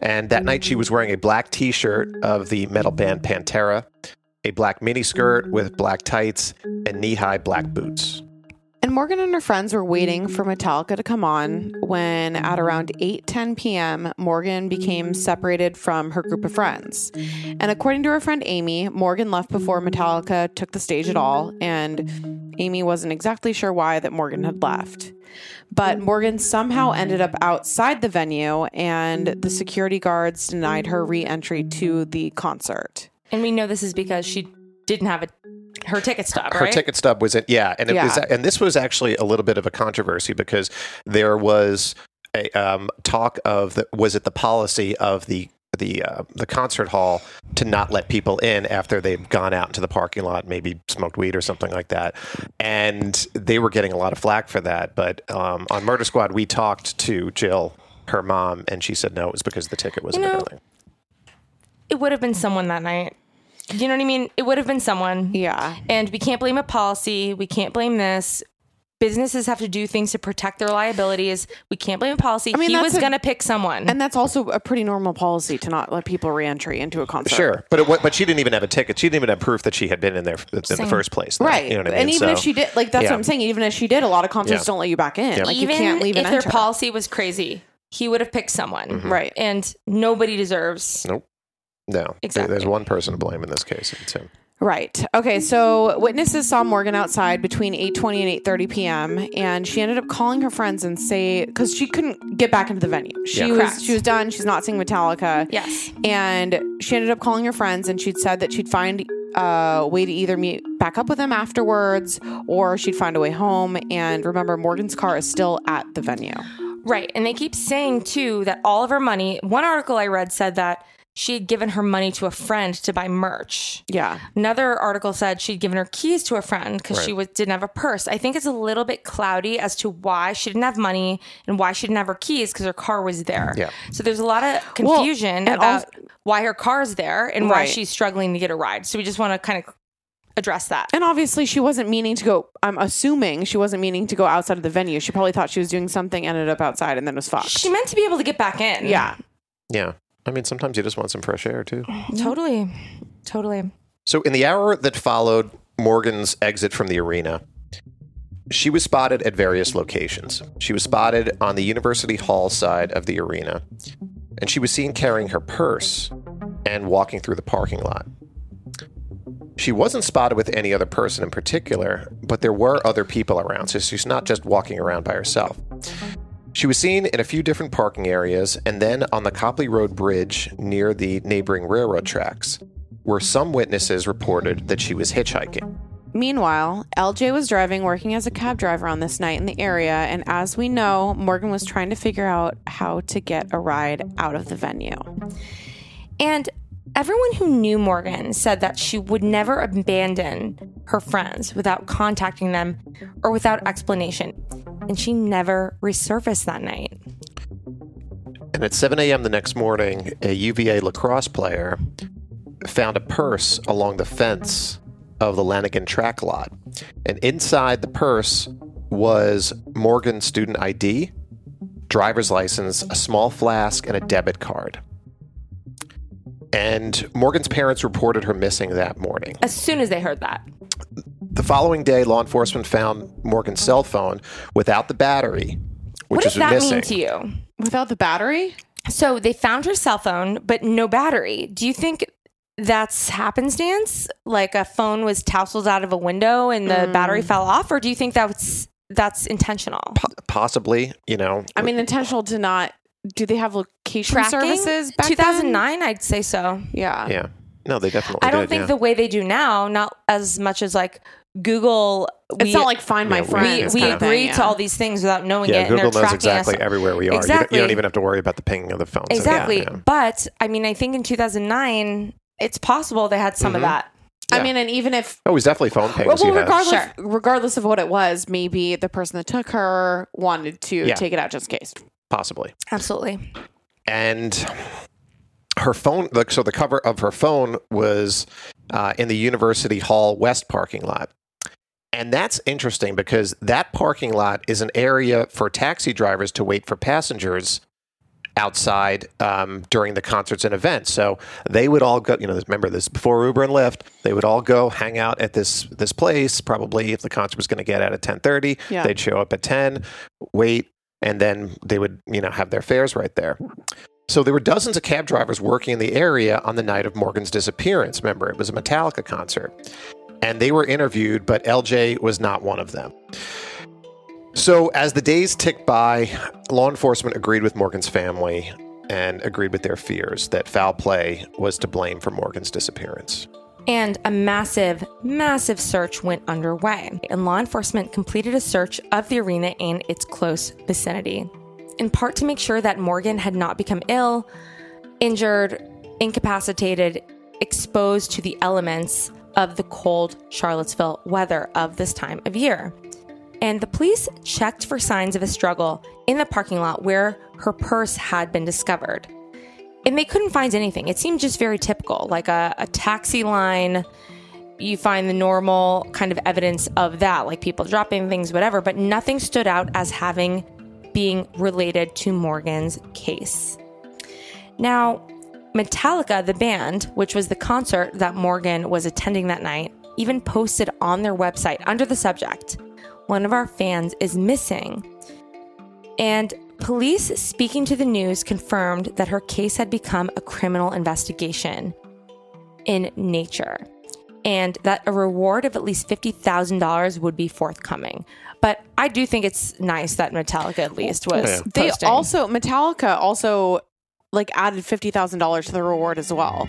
and that night she was wearing a black T-shirt of the metal band Pantera, a black miniskirt with black tights, and knee-high black boots. And Morgan and her friends were waiting for mm-hmm. Metallica to come on when at around 8:10 p.m. Morgan became separated from her group of friends. And according to her friend Amy, Morgan left before Metallica took the stage at all and Amy wasn't exactly sure why that Morgan had left. But Morgan somehow ended up outside the venue and the security guards denied her re-entry to the concert. And we know this is because she didn't have a, her ticket stub, Her right? ticket stub was in, yeah, and it was, and this was actually a little bit of a controversy because there was a um, talk of the, was it the policy of the the uh, the concert hall to not let people in after they've gone out into the parking lot, maybe smoked weed or something like that, and they were getting a lot of flack for that. But um, on Murder Squad, we talked to Gil, her mom, and she said no, it was because the ticket wasn't You know, it would have been someone that night. Do you know what I mean? It would have been someone. Yeah. And we can't blame a policy. We can't blame this. Businesses have to do things to protect their liabilities. We can't blame a policy. I mean, he was going to pick someone. And that's also a pretty normal policy to not let people re-entry into a concert. Sure, but it, but she didn't even have a ticket. She didn't even have proof that she had been in there in the first place. though. Right. You know what I mean? And even if she did, like, that's Yeah. what I'm saying. Even if she did, a lot of concerts Yeah. don't let you back in. Yeah. Like, Even you can't leave if and their enter. policy was crazy, he would have picked someone. Mm-hmm. Right. And nobody deserves. Nope. No. Exactly. There's one person to blame in this case. It's him. Right. Okay. So witnesses saw Morgan outside between 8:20 and 8:30 p.m. and she ended up calling her friends and say because she couldn't get back into the venue. She Yeah. was Correct. she was done. She's not seeing Metallica. Yes. And she ended up calling her friends and she'd said that she'd find a way to either meet back up with them afterwards or she'd find a way home. And remember, Morgan's car is still at the venue. Right. And they keep saying, too, that all of her money, one article I read said that she had given her money to a friend to buy merch. Yeah. Another article said she'd given her keys to a friend because she was, didn't have a purse. I think it's a little bit cloudy as to why she didn't have money and why she didn't have her keys because her car was there. Yeah. So there's a lot of confusion and about why her car's there and why she's struggling to get a ride. So we just want to kind of address that. And obviously, she wasn't meaning to go. I'm assuming she wasn't meaning to go outside of the venue. She probably thought she was doing something, ended up outside, and then was fucked. She meant to be able to get back in. yeah. Yeah. I mean, sometimes you just want some fresh air too. Mm-hmm. Totally. Totally. So, in the hour that followed Morgan's exit from the arena, she was spotted at various locations. She was spotted on the University Hall side of the arena, and she was seen carrying her purse and walking through the parking lot. She wasn't spotted with any other person in particular, but there were other people around, so she's not just walking around by herself. She was seen in a few different parking areas and then on the Copley Road Bridge near the neighboring railroad tracks, where some witnesses reported that she was hitchhiking. Meanwhile, LJ was driving, working as a cab driver on this night in the area, and as we know, Morgan was trying to figure out how to get a ride out of the venue. And everyone who knew Morgan said that she would never abandon her friends without contacting them or without explanation. And she never resurfaced that night. And at 7 a.m. the next morning, a UVA lacrosse player found a purse along the fence of the Lannigan track lot. And inside the purse was Morgan's student ID, driver's license, a small flask, and a debit card. And Morgan's parents reported her missing that morning. As soon as they heard that. The following day, law enforcement found Morgan's cell phone without the battery, which what does is that missing. mean to you? Without the battery? So they found her cell phone, but no battery. Do you think that's happenstance? Like a phone was tousled out of a window and the Mm. battery fell off, or do you think that's that's intentional? Po- possibly, you know. I mean, intentional to not. Do they have location Tracking? services back 2009, I'd say so. Yeah. yeah. No, they definitely. I don't did, think yeah. the way they do now, not as much as like Google. It's not like Find My Yeah, we- Friends. we, we kind of thing, agree yeah. to all these things without knowing Yeah, it, and Google they're knows tracking exactly us. everywhere we are. You don't- You, don't, even have to worry about the pinging of the phone. So, yeah, Exactly, yeah. but I mean, I think in 2009, it's possible they had some of Mhm. that. I mean, and even if Oh, it was definitely phone pings. well, you regardless, Sure. regardless of what it was, maybe the person that took her wanted to Yeah. take it out just in case. Possibly. Absolutely. and her phone like so the cover of her phone was uh, in the university hall west parking lot and that's interesting because that parking lot is an area for taxi drivers to wait for passengers outside um, during the concerts and events so they would all go you know remember this before uber and lyft they would all go hang out at this this place probably if the concert was going to get out at 10.30 Yeah. they'd show up at 10 wait and then they would you know have their fares right there so there were dozens of cab drivers working in the area on the night of Morgan's disappearance. Remember, it was a Metallica concert. And they were interviewed, but LJ was not one of them. So as the days ticked by, law enforcement agreed with Morgan's family and agreed with their fears that foul play was to blame for Morgan's disappearance. And a massive, massive search went underway, and law enforcement completed a search of the arena and its close vicinity, in part to make sure that Morgan had not become ill, injured, incapacitated, exposed to the elements of the cold Charlottesville weather of this time of year. And the police checked for signs of a struggle in the parking lot where her purse had been discovered and they couldn't find anything. It seemed just very typical, like a, a taxi line. You find the normal kind of evidence of that, like people dropping things, whatever, but nothing stood out as having being related to Morgan's case. Now, Metallica, the band, which was the concert that Morgan was attending that night, even posted on their website under the subject, One of our fans is missing. And police speaking to the news confirmed that her case had become a criminal investigation in nature and that a reward of at least $50,000 would be forthcoming. But I do think it's nice that Metallica at least was Yeah. They posting. also Metallica also like added fifty thousand dollars to the reward as well.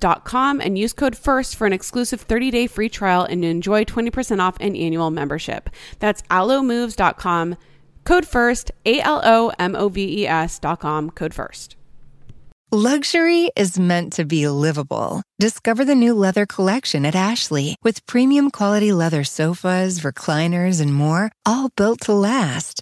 and use code FIRST for an exclusive 30-day free trial and enjoy 20% off an annual membership. That's alomoves.com. Code FIRST, A-L-O-M-O-V-E-S dot com, code FIRST. Luxury is meant to be livable. Discover the new leather collection at Ashley with premium quality leather sofas, recliners, and more, all built to last.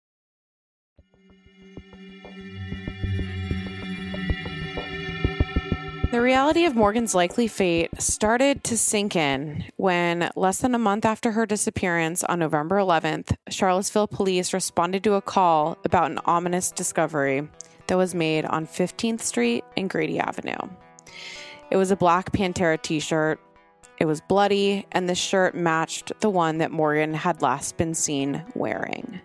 The reality of Morgan's likely fate started to sink in when, less than a month after her disappearance on November 11th, Charlottesville police responded to a call about an ominous discovery that was made on 15th Street and Grady Avenue. It was a Black Pantera t shirt. It was bloody, and the shirt matched the one that Morgan had last been seen wearing.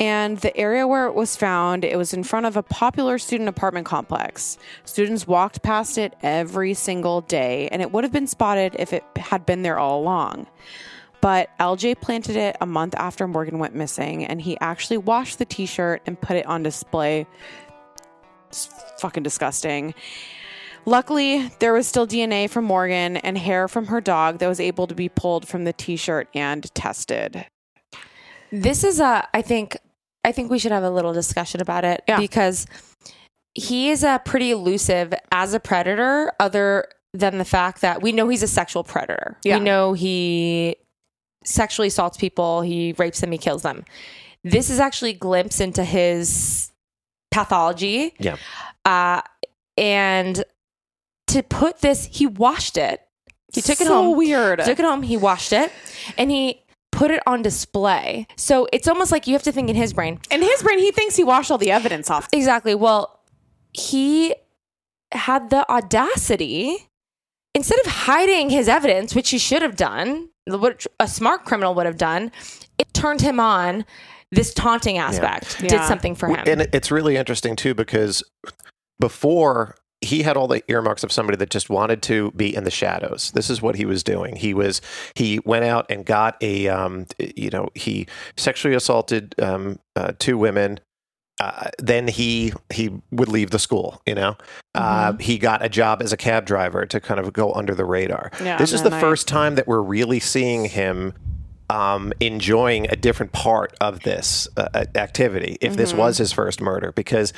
And the area where it was found, it was in front of a popular student apartment complex. Students walked past it every single day, and it would have been spotted if it had been there all along. But LJ planted it a month after Morgan went missing, and he actually washed the t shirt and put it on display. It's fucking disgusting. Luckily, there was still DNA from Morgan and hair from her dog that was able to be pulled from the t shirt and tested. This is a I think I think we should have a little discussion about it because he is a pretty elusive as a predator other than the fact that we know he's a sexual predator. Yeah. We know he sexually assaults people, he rapes them, he kills them. This is actually a glimpse into his pathology. Yeah. Uh and to put this he washed it. He took it home. weird. Took it home, he washed it, and he put it on display. So it's almost like you have to think in his brain. In his brain, he thinks he washed all the evidence off. Exactly. Well, he had the audacity, instead of hiding his evidence, which he should have done, what a smart criminal would have done, it turned him on. This taunting aspect did Yeah. something for him. And it's really interesting too because before he had all the earmarks of somebody that just wanted to be in the shadows. This is what he was doing. He was he went out and got a um, you know he sexually assaulted um, uh, two women. Uh, then he he would leave the school. You know, uh, he got a job as a cab driver to kind of go under the radar. Yeah, this is the I- first time that we're really seeing him um, enjoying a different part of this uh, activity. If this Mhm. was his first murder, because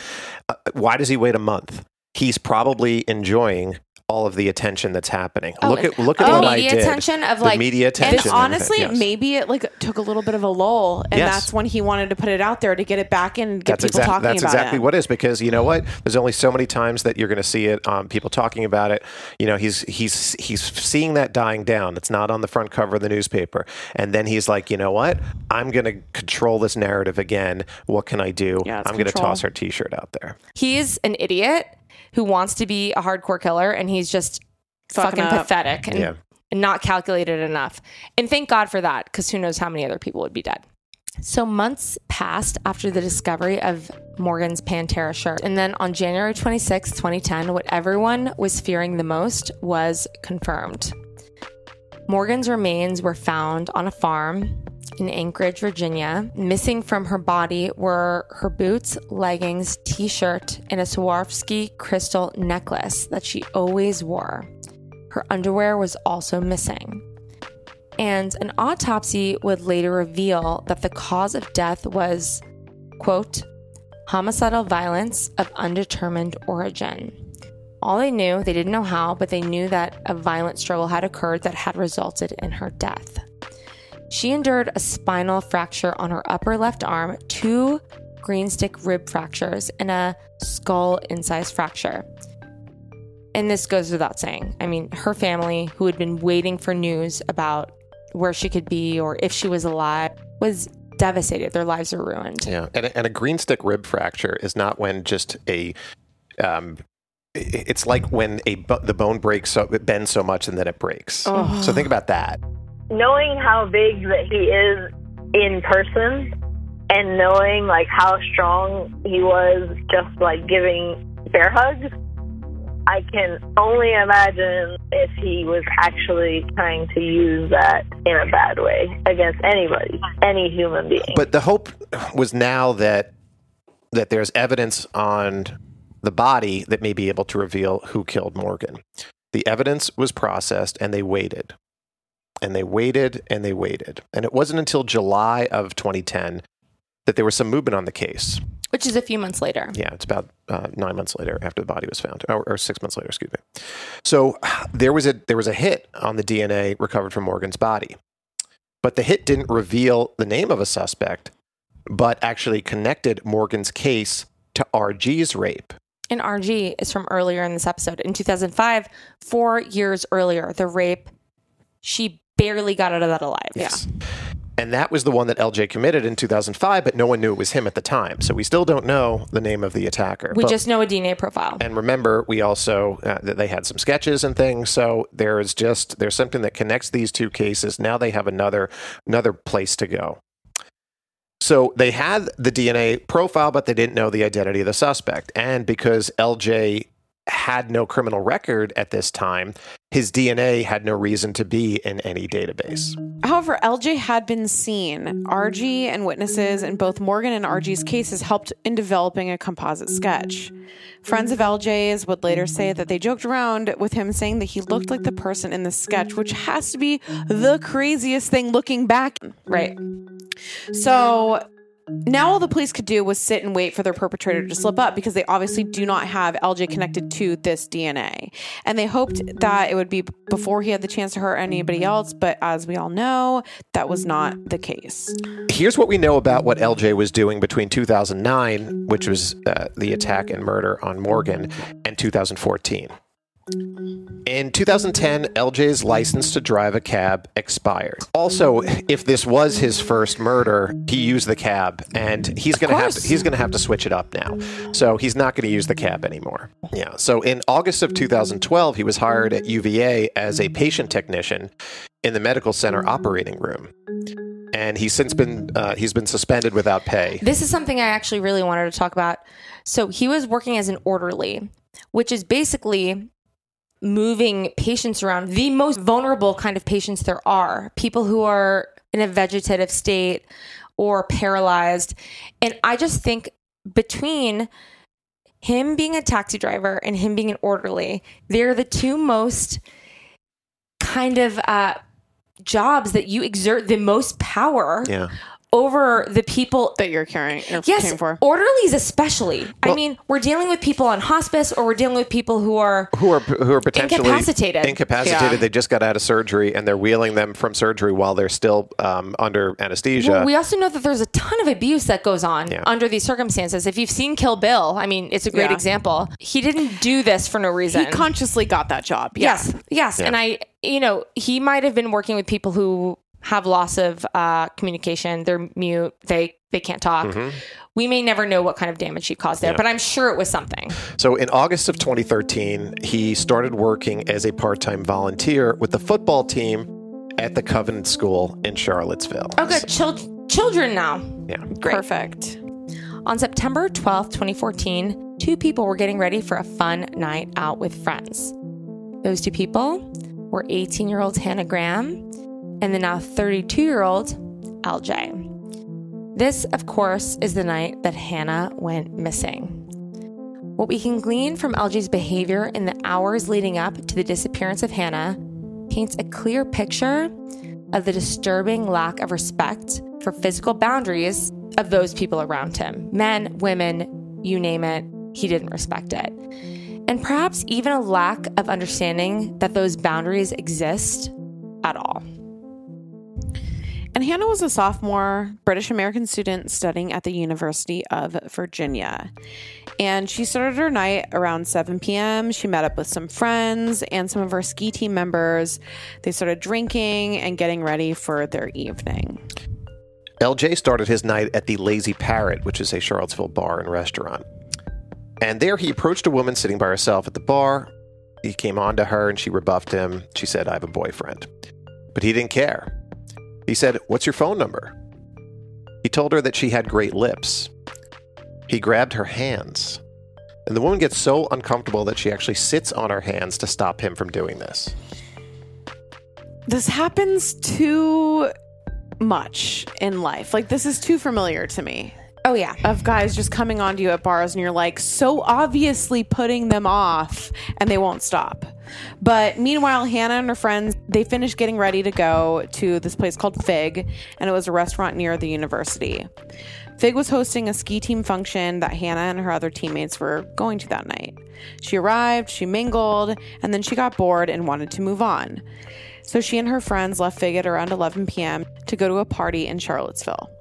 uh, why does he wait a month? He's probably enjoying all of the attention that's happening. Oh, look at look at the what I media did. attention of, the like- media attention. And honestly. Yes. maybe it like took a little bit of a lull, and Yes. that's when he wanted to put it out there to get it back in and get that's people exactly talking that's about exactly it. what it is because you know what there's only so many times that you're going to see it um, people talking about it you know he's he's he's seeing that dying down it's not on the front cover of the newspaper and then he's like you know what i'm going to control this narrative again what can i do Yeah, i'm going to toss her t-shirt out there He's an idiot who wants to be a hardcore killer, and he's just Fucking fucking, pathetic and, Yeah. and not calculated enough. And thank God for that, because who knows how many other people would be dead. So months passed after the discovery of Morgan's Pantera shirt. And then on January 26, 2010, what everyone was fearing the most was confirmed. Morgan's remains were found on a farm in Anchorage, Virginia. Missing from her body were her boots, leggings, t shirt, and a Swarovski crystal necklace that she always wore. Her underwear was also missing. And an autopsy would later reveal that the cause of death was, quote, homicidal violence of undetermined origin. All they knew, they didn't know how, but they knew that a violent struggle had occurred that had resulted in her death. She endured a spinal fracture on her upper left arm, two green stick rib fractures, and a skull incised fracture. And this goes without saying. I mean, her family, who had been waiting for news about where she could be or if she was alive, was devastated. Their lives were ruined. yeah and a, and a green stick rib fracture is not when just a. Um, it's like when a bo- the bone breaks so it bends so much and then it breaks so think about that knowing how big that he is in person and knowing like how strong he was just like giving bear hugs i can only imagine if he was actually trying to use that in a bad way against anybody any human being But the hope was now that that there's evidence on the body that may be able to reveal who killed Morgan. The evidence was processed and they waited. And they waited and they waited. And it wasn't until July of 2010 that there was some movement on the case. Which is a few months later. Yeah, it's about uh, nine months later after the body was found, or, or six months later, excuse me. So there was a there was a hit on the DNA recovered from Morgan's body, but the hit didn't reveal the name of a suspect, but actually connected Morgan's case to RG's rape. And RG is from earlier in this episode. In 2005, four years earlier, the rape, she barely got out of that alive. Yes. And that was the one that LJ committed in 2005, but no one knew it was him at the time. So we still don't know the name of the attacker. We But- just know a DNA profile. and remember, we also uh, that they had some sketches and things. So there is just there's something that connects these two cases. Now they have another another place to go. So they had the DNA profile, but they didn't know the identity of the suspect. And because LJ had no criminal record at this time, his DNA had no reason to be in any database. However, LJ had been seen. RG and witnesses in both Morgan and RG's cases helped in developing a composite sketch. Friends of LJ's would later say that they joked around with him saying that he looked like the person in the sketch, which has to be the craziest thing looking back. Right. So now all the police could do was sit and wait for their perpetrator to slip up because they obviously do not have LJ connected to this DNA. And they hoped that it would be before he had the chance to hurt anybody else, but as we all know, that was not the case. Here's what we know about what LJ was doing between 2009, which was uh, the attack and murder on Morgan, and 2014. In 2010, LJ's license to drive a cab expired. Also, if this was his first murder, he used the cab, and he's gonna have to, he's gonna have to switch it up now. So he's not going to use the cab anymore. Yeah. So in August of 2012, he was hired at UVA as a patient technician in the medical center operating room, and he's since been uh, he's been suspended without pay. This is something I actually really wanted to talk about. So he was working as an orderly, which is basically moving patients around, the most vulnerable kind of patients there are, people who are in a vegetative state or paralyzed. And I just think between him being a taxi driver and him being an orderly, they're the two most kind of uh, jobs that you exert the most power Yeah. Over the people that you're caring. Or yes, caring for. orderlies especially. I mean, we're dealing with people on hospice, or we're dealing with people who are who are who are potentially Incapacitated. Incapacitated. Yeah. They just got out of surgery and they're wheeling them from surgery while they're still um, under anesthesia. Well, we also know that there's a ton of abuse that goes on Yeah. under these circumstances. If you've seen Kill Bill, I mean, it's a great Yeah. example. He didn't do this for no reason. He consciously got that job. Yeah. Yes, yes, Yeah. and I, you know, he might have been working with people who have loss of uh, communication. They're mute. They they can't talk. Mhm. We may never know what kind of damage he caused there, Yeah. but I'm sure it was something. So in August of 2013, he started working as a part-time volunteer with the football team at the Covenant School in Charlottesville. Oh, good. Chil- children now. Yeah. Great. Perfect. On September 12th, 2014, two people were getting ready for a fun night out with friends. Those two people were 18 year old Hannah Graham and the now 32 year old LJ. This, of course, is the night that Hannah went missing. What we can glean from LJ's behavior in the hours leading up to the disappearance of Hannah paints a clear picture of the disturbing lack of respect for physical boundaries of those people around him men, women, you name it, he didn't respect it. And perhaps even a lack of understanding that those boundaries exist at all. And Hannah was a sophomore British American student studying at the University of Virginia. And she started her night around 7 p.m. She met up with some friends and some of her ski team members. They started drinking and getting ready for their evening. LJ started his night at the Lazy Parrot, which is a Charlottesville bar and restaurant. And there he approached a woman sitting by herself at the bar. He came on to her and she rebuffed him. She said, I have a boyfriend. But he didn't care. He said, What's your phone number? He told her that she had great lips. He grabbed her hands. And the woman gets so uncomfortable that she actually sits on her hands to stop him from doing this. This happens too much in life. Like, this is too familiar to me. Oh, yeah. Of guys just coming onto you at bars and you're like so obviously putting them off and they won't stop. But meanwhile, Hannah and her friends, they finished getting ready to go to this place called Fig, and it was a restaurant near the university. Fig was hosting a ski team function that Hannah and her other teammates were going to that night. She arrived, she mingled, and then she got bored and wanted to move on. So she and her friends left Fig at around 11 p.m. to go to a party in Charlottesville.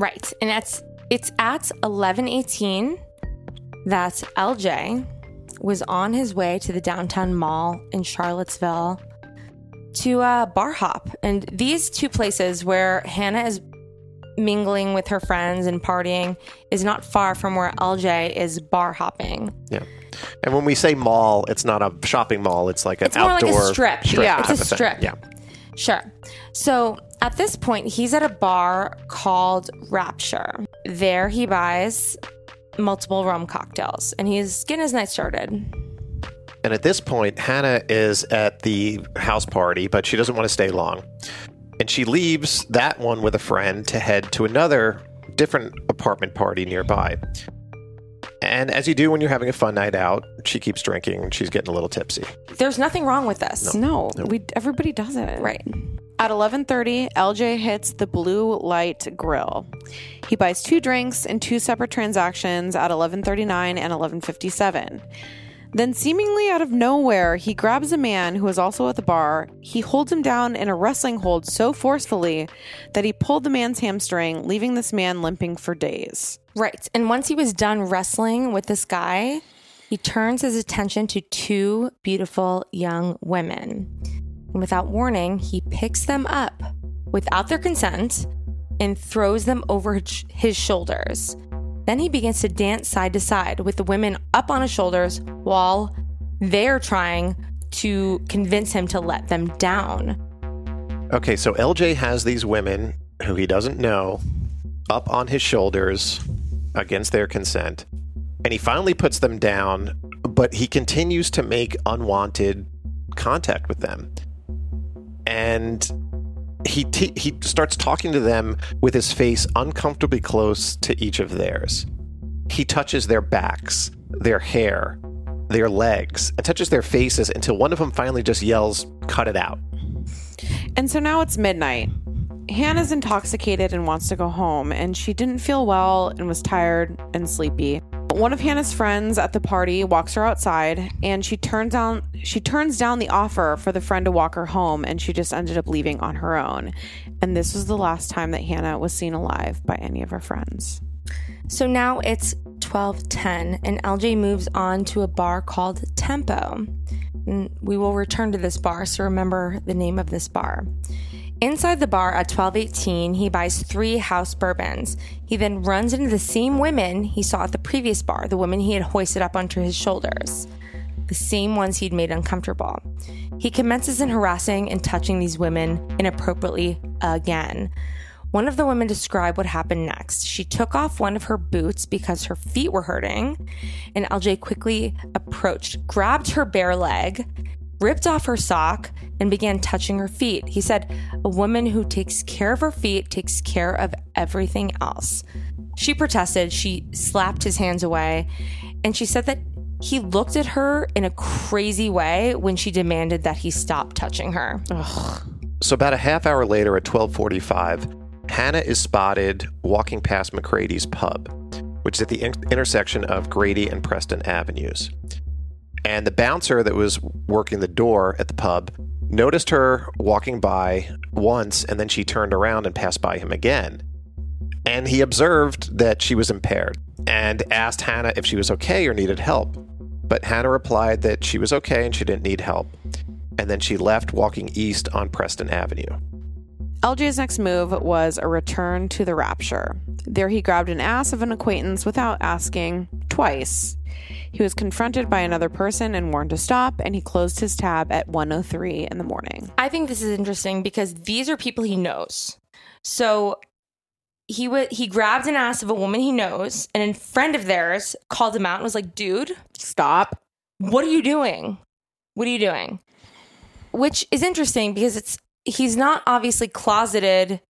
Right. And it's it's at 1118 that LJ was on his way to the downtown mall in Charlottesville to uh, bar hop. And these two places where Hannah is mingling with her friends and partying is not far from where LJ is bar hopping. Yeah. And when we say mall, it's not a shopping mall. It's like an It's more like outdoor a strip. yeah, it's a strip. Yeah. Sure. So at this point, he's at a bar called Rapture. There, he buys multiple rum cocktails and he's getting his night started. And at this point, Hannah is at the house party, but she doesn't want to stay long. And she leaves that one with a friend to head to another different apartment party nearby. And as you do when you're having a fun night out, she keeps drinking and she's getting a little tipsy. There's nothing wrong with this. No, we everybody does it. Right. At 11:30, LJ hits the Blue Light Grill. He buys two drinks in two separate transactions at 11:39 and 11:57. Then seemingly out of nowhere, he grabs a man who is also at the bar. He holds him down in a wrestling hold so forcefully that he pulled the man's hamstring, leaving this man limping for days. Right. And once he was done wrestling with this guy, he turns his attention to two beautiful young women. And without warning, he picks them up without their consent and throws them over his- shoulders. Then he begins to dance side to side with the women up on his shoulders while they're trying to convince him to let them down. Okay, so LJ has these women who he doesn't know up on his shoulders against their consent. And he finally puts them down, but he continues to make unwanted contact with them. And he t- he starts talking to them with his face uncomfortably close to each of theirs. He touches their backs, their hair, their legs, and touches their faces until one of them finally just yells, "Cut it out." And so now it's midnight. Hannah's intoxicated and wants to go home, and she didn't feel well and was tired and sleepy. One of Hannah's friends at the party walks her outside, and she turns down she turns down the offer for the friend to walk her home, and she just ended up leaving on her own. And this was the last time that Hannah was seen alive by any of her friends. So now it's 12:10 and LJ moves on to a bar called Tempo. And we will return to this bar, so remember the name of this bar. Inside the bar at 12:18, he buys 3 house bourbons. He then runs into the same women he saw at the previous bar, the women he had hoisted up onto his shoulders. The same ones he'd made uncomfortable. He commences in harassing and touching these women inappropriately again. One of the women described what happened next. She took off one of her boots because her feet were hurting, and LJ quickly approached, grabbed her bare leg, ripped off her sock, and began touching her feet. He said, A woman who takes care of her feet takes care of everything else. She protested, she slapped his hands away, and she said that he looked at her in a crazy way when she demanded that he stop touching her. So about a half hour later at 1245, Hannah is spotted walking past McGrady's pub, which is at the in- intersection of Grady and Preston Avenues. And the bouncer that was working the door at the pub noticed her walking by once and then she turned around and passed by him again. And he observed that she was impaired and asked Hannah if she was okay or needed help. But Hannah replied that she was okay and she didn't need help. And then she left walking east on Preston Avenue. LJ's next move was a return to the Rapture. There, he grabbed an ass of an acquaintance without asking twice. He was confronted by another person and warned to stop, and he closed his tab at 103 in the morning. I think this is interesting because these are people he knows. So he would he grabbed an ass of a woman he knows, and a friend of theirs called him out and was like, "Dude, stop! What are you doing? What are you doing?" Which is interesting because it's he's not obviously closeted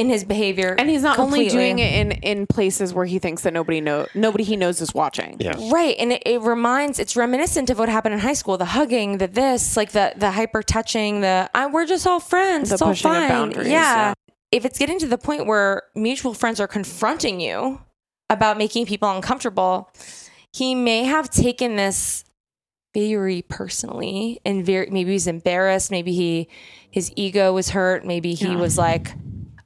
in his behavior, And he's not only doing it in in places where he thinks that nobody know nobody he knows is watching. Right. And it, it reminds, it's reminiscent of what happened in high school the hugging, the this, like the, the hyper touching, the I, we're just all friends. The it's all pushing of fine. boundaries, yeah. yeah. If it's getting to the point where mutual friends are confronting you about making people uncomfortable, he may have taken this very personally and very maybe he's embarrassed maybe he his ego was hurt maybe he Yeah. was like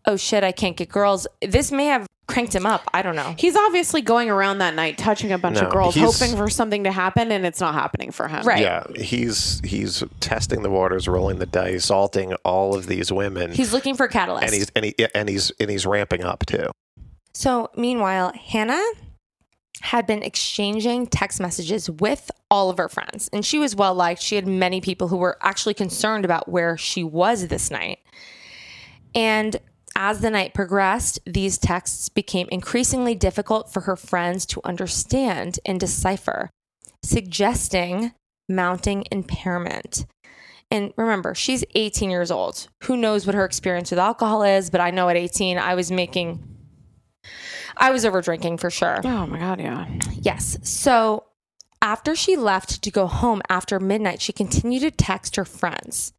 oh shit, I can't get girls. This may have cranked him up. I don't know. He's obviously going around that night touching a bunch No, of girls, he's- hoping for something to happen, and it's not happening for him. Right. Yeah, he's he's testing the waters, rolling the dice, salting all of these women. He's looking for catalyst. and he's and he and he's and he's ramping up too. So, meanwhile, Hannah had been exchanging text messages with all of her friends, and she was well liked. She had many people who were actually concerned about where she was this night. And as the night progressed, these texts became increasingly difficult for her friends to understand and decipher, suggesting mounting impairment. And remember, she's 18 years old. Who knows what her experience with alcohol is, but I know at 18 I was making I was over drinking for sure. Oh my god, yeah. Yes. So after she left to go home after midnight, she continued to text her friends.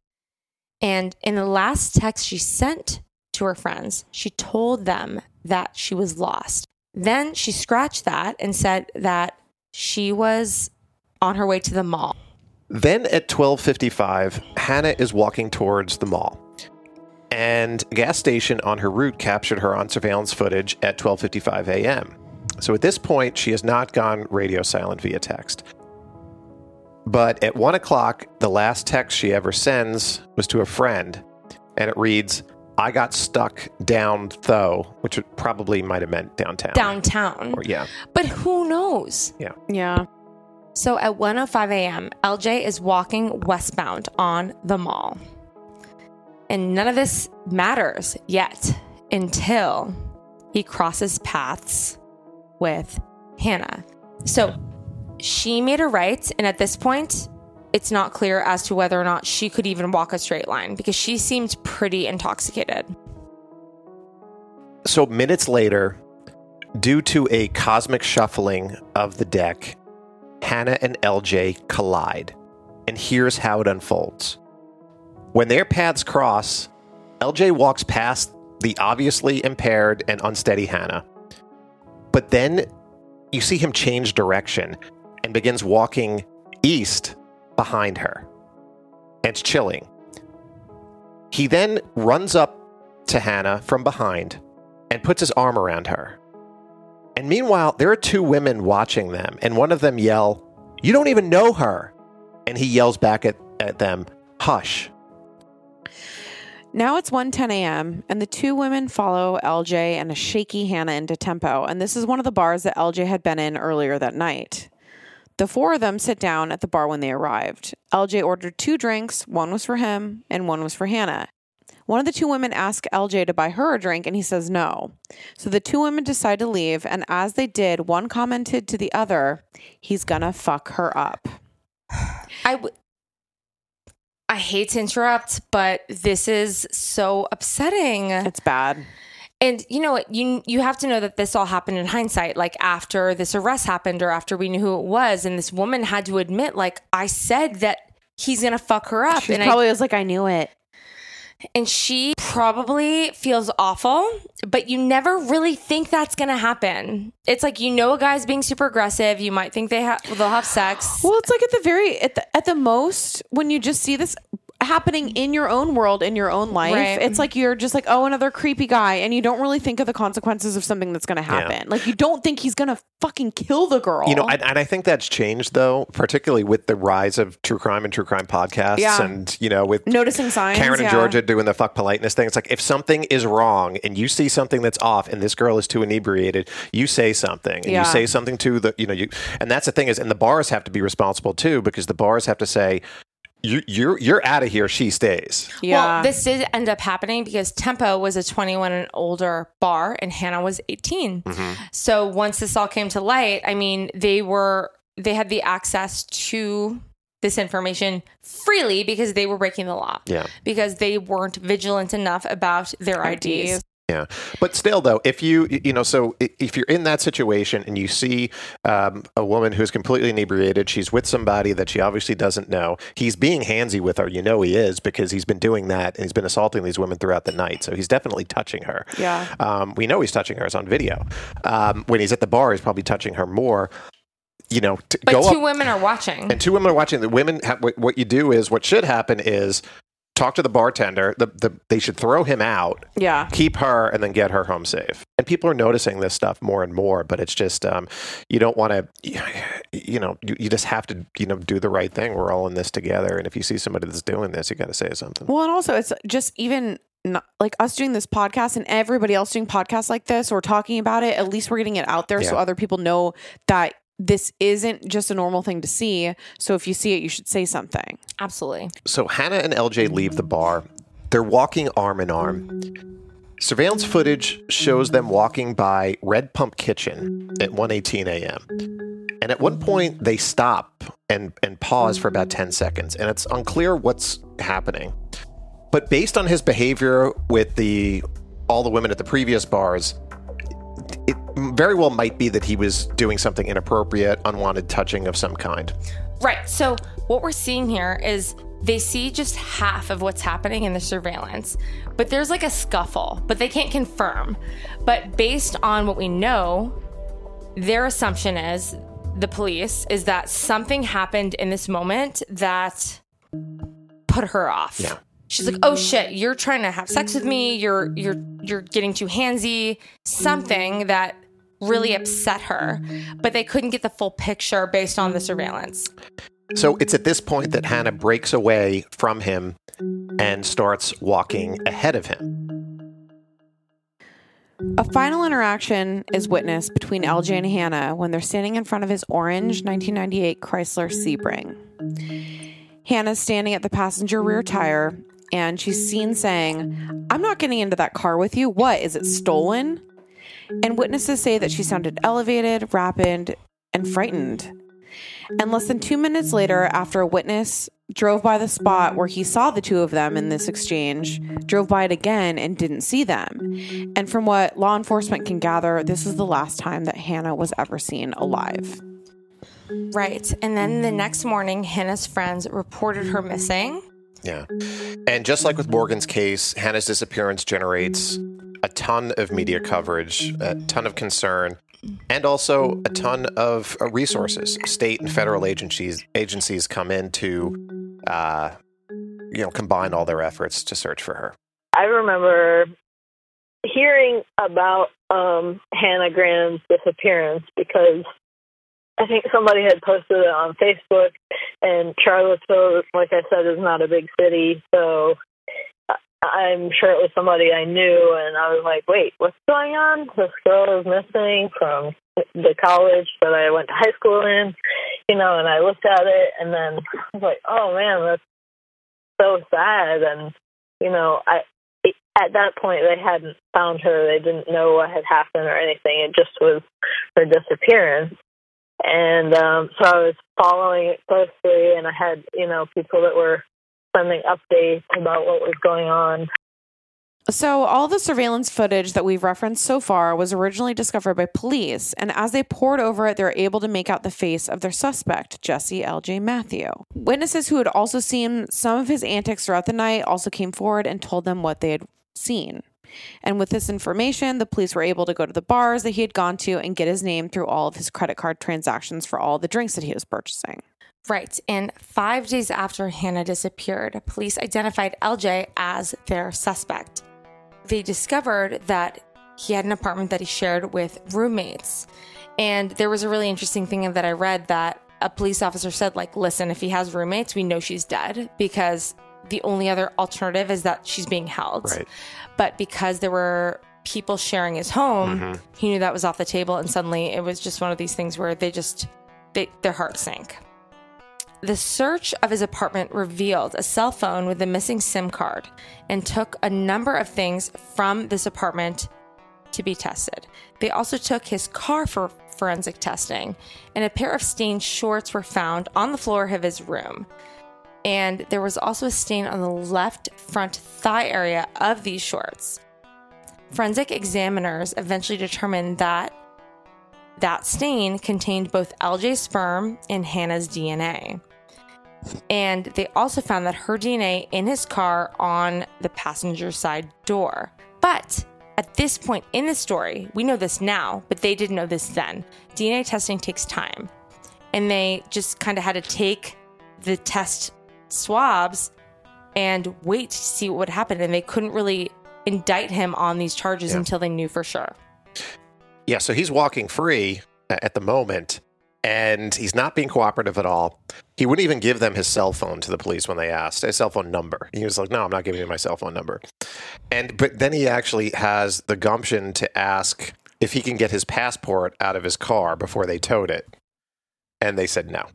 And in the last text she sent to her friends, she told them that she was lost. Then she scratched that and said that she was on her way to the mall. Then at 12:55, Hannah is walking towards the mall. And a gas station on her route captured her on surveillance footage at 12:55 a.m. So at this point, she has not gone radio silent via text. But at one o'clock, the last text she ever sends was to a friend, and it reads, "I got stuck down though," which probably might have meant downtown. Downtown. Or, yeah, But who knows? yeah. Yeah. So at 1:05 a.m., LJ is walking westbound on the mall. And none of this matters yet until he crosses paths with Hannah. So she made a right, and at this point, it's not clear as to whether or not she could even walk a straight line because she seemed pretty intoxicated. So minutes later, due to a cosmic shuffling of the deck, Hannah and LJ collide. And here's how it unfolds. When their paths cross, LJ walks past the obviously impaired and unsteady Hannah. But then you see him change direction and begins walking east behind her. And it's chilling. He then runs up to Hannah from behind and puts his arm around her. And meanwhile, there are two women watching them, and one of them yell, You don't even know her. And he yells back at, at them, Hush. Now it's 1:10 a.m. and the two women follow LJ and a shaky Hannah into Tempo, and this is one of the bars that LJ had been in earlier that night. The four of them sit down at the bar when they arrived. LJ ordered two drinks, one was for him and one was for Hannah. One of the two women asked LJ to buy her a drink and he says no. So the two women decide to leave, and as they did, one commented to the other, he's gonna fuck her up. I w- I hate to interrupt, but this is so upsetting. It's bad. And you know what? You you have to know that this all happened in hindsight, like after this arrest happened or after we knew who it was, and this woman had to admit, like, I said that he's gonna fuck her up. She and probably I, was like, I knew it. and she probably feels awful, but you never really think that's gonna happen. It's like you know a guy's being super aggressive. You might think they have they'll have sex. Well, it's like at the very at the, at the most when you just see this happening in your own world in your own life Right. it's like you're just like oh another creepy guy and you don't really think of the consequences of something that's going to happen like you don't think he's going to fucking kill the girl You know, and, and I think that's changed though, particularly with the rise of true crime and true crime podcasts, Yeah. and you know, with noticing signs Karen and yeah. Georgia doing the fuck politeness thing. It's like if something is wrong and you see something that's off, and this girl is too inebriated, you say something, and Yeah. you say something to the, you know, you, and that's the thing is, and the bars have to be responsible too because the bars have to say. You, you're you're out of here. She stays. Yeah. Well, this did end up happening because Tempo was a 21 and older bar and Hannah was 18. Mm-hmm. So once this all came to light, I mean, they were they had the access to this information freely because they were breaking the law. Yeah. Because they weren't vigilant enough about their IDs. Yeah, but still, though, if you you know, so if you're in that situation and you see um, a woman who's completely inebriated, she's with somebody that she obviously doesn't know. He's being handsy with her. You know he is because he's been doing that and he's been assaulting these women throughout the night. So he's definitely touching her. Yeah. Um, we know he's touching her. It's on video. Um, when he's at the bar, he's probably touching her more. You know, But two up, women are watching. and two women are watching. The women, ha- what, what you do is what should happen is talk to the bartender. The, the, they should throw him out, Yeah. keep her, and then get her home safe. And people are noticing this stuff more and more, but it's just, um, you don't want to, you know, you, you just have to, you know, do the right thing. We're all in this together. And if you see somebody that's doing this, you got to say something. Well, and also it's just even not, like us doing this podcast and everybody else doing podcasts like this or talking about it. At least we're getting it out there so other people know that this isn't just a normal thing to see. So if you see it, you should say something. Absolutely. So Hannah and LJ leave the bar. They're walking arm in arm. Surveillance footage shows them walking by Red Pump Kitchen at 1:18 a.m. And at one point they stop and and pause for about 10 seconds and it's unclear what's happening. But based on his behavior with the all the women at the previous bars, it very well might be that he was doing something inappropriate, unwanted touching of some kind. Right. So what we're seeing here is they see just half of what's happening in the surveillance, but there's like a scuffle, but they can't confirm. But based on what we know, their assumption is the police is that something happened in this moment that put her off. Yeah. She's like, "Oh shit, you're trying to have sex with me. You're you're you're getting too handsy." Something that really upset her, but they couldn't get the full picture based on the surveillance. So it's at this point that Hannah breaks away from him and starts walking ahead of him. A final interaction is witnessed between LJ and Hannah when they're standing in front of his orange 1998 Chrysler Sebring. Hannah's standing at the passenger rear tire and she's seen saying, I'm not getting into that car with you. What? Is it stolen? And witnesses say that she sounded elevated, rapid, and frightened. And less than two minutes later, after a witness drove by the spot where he saw the two of them in this exchange, drove by it again and didn't see them. And from what law enforcement can gather, this is the last time that Hannah was ever seen alive. Right. And then the next morning, Hannah's friends reported her missing. Yeah. And just like with Morgan's case, Hannah's disappearance generates a ton of media coverage, a ton of concern, and also a ton of uh, resources. State and federal agencies agencies come in to, uh, you know, combine all their efforts to search for her. I remember hearing about um, Hannah Graham's disappearance because I think somebody had posted it on Facebook, and Charlottesville, like I said, is not a big city, so I'm sure it was somebody I knew, and I was like, "Wait, what's going on? This girl is missing from the college that I went to high school in, you know." And I looked at it, and then I was like, "Oh man, that's so sad." And you know, I at that point they hadn't found her. They didn't know what had happened or anything. It just was her disappearance. And um, so I was following it closely, and I had you know people that were sending updates about what was going on. So, all the surveillance footage that we've referenced so far was originally discovered by police, and as they poured over it, they were able to make out the face of their suspect, Jesse L.J. Matthew. Witnesses who had also seen some of his antics throughout the night also came forward and told them what they had seen. And with this information, the police were able to go to the bars that he had gone to and get his name through all of his credit card transactions for all the drinks that he was purchasing. Right. And five days after Hannah disappeared, police identified LJ as their suspect. They discovered that he had an apartment that he shared with roommates. And there was a really interesting thing that I read that a police officer said, like, listen, if he has roommates, we know she's dead because the only other alternative is that she's being held. Right. But because there were people sharing his home, Mhm. he knew that was off the table. And suddenly it was just one of these things where they just, they, their heart sank. The search of his apartment revealed a cell phone with a missing SIM card and took a number of things from this apartment to be tested. They also took his car for forensic testing, and a pair of stained shorts were found on the floor of his room. And there was also a stain on the left front thigh area of these shorts. Forensic examiners eventually determined that that stain contained both LJ's sperm and Hannah's DNA. And they also found that her DNA in his car on the passenger side door. But at this point in the story, we know this now, but they didn't know this then. DNA testing takes time. And they just kind of had to take the test swabs and wait to see what would happen. And they couldn't really indict him on these charges Yeah. until they knew for sure. Yeah, so he's walking free at the moment, and he's not being cooperative at all. He wouldn't even give them his cell phone to the police when they asked his cell phone number. He was like, "No, I'm not giving you my cell phone number." And but then he actually has the gumption to ask if he can get his passport out of his car before they towed it, and they said no.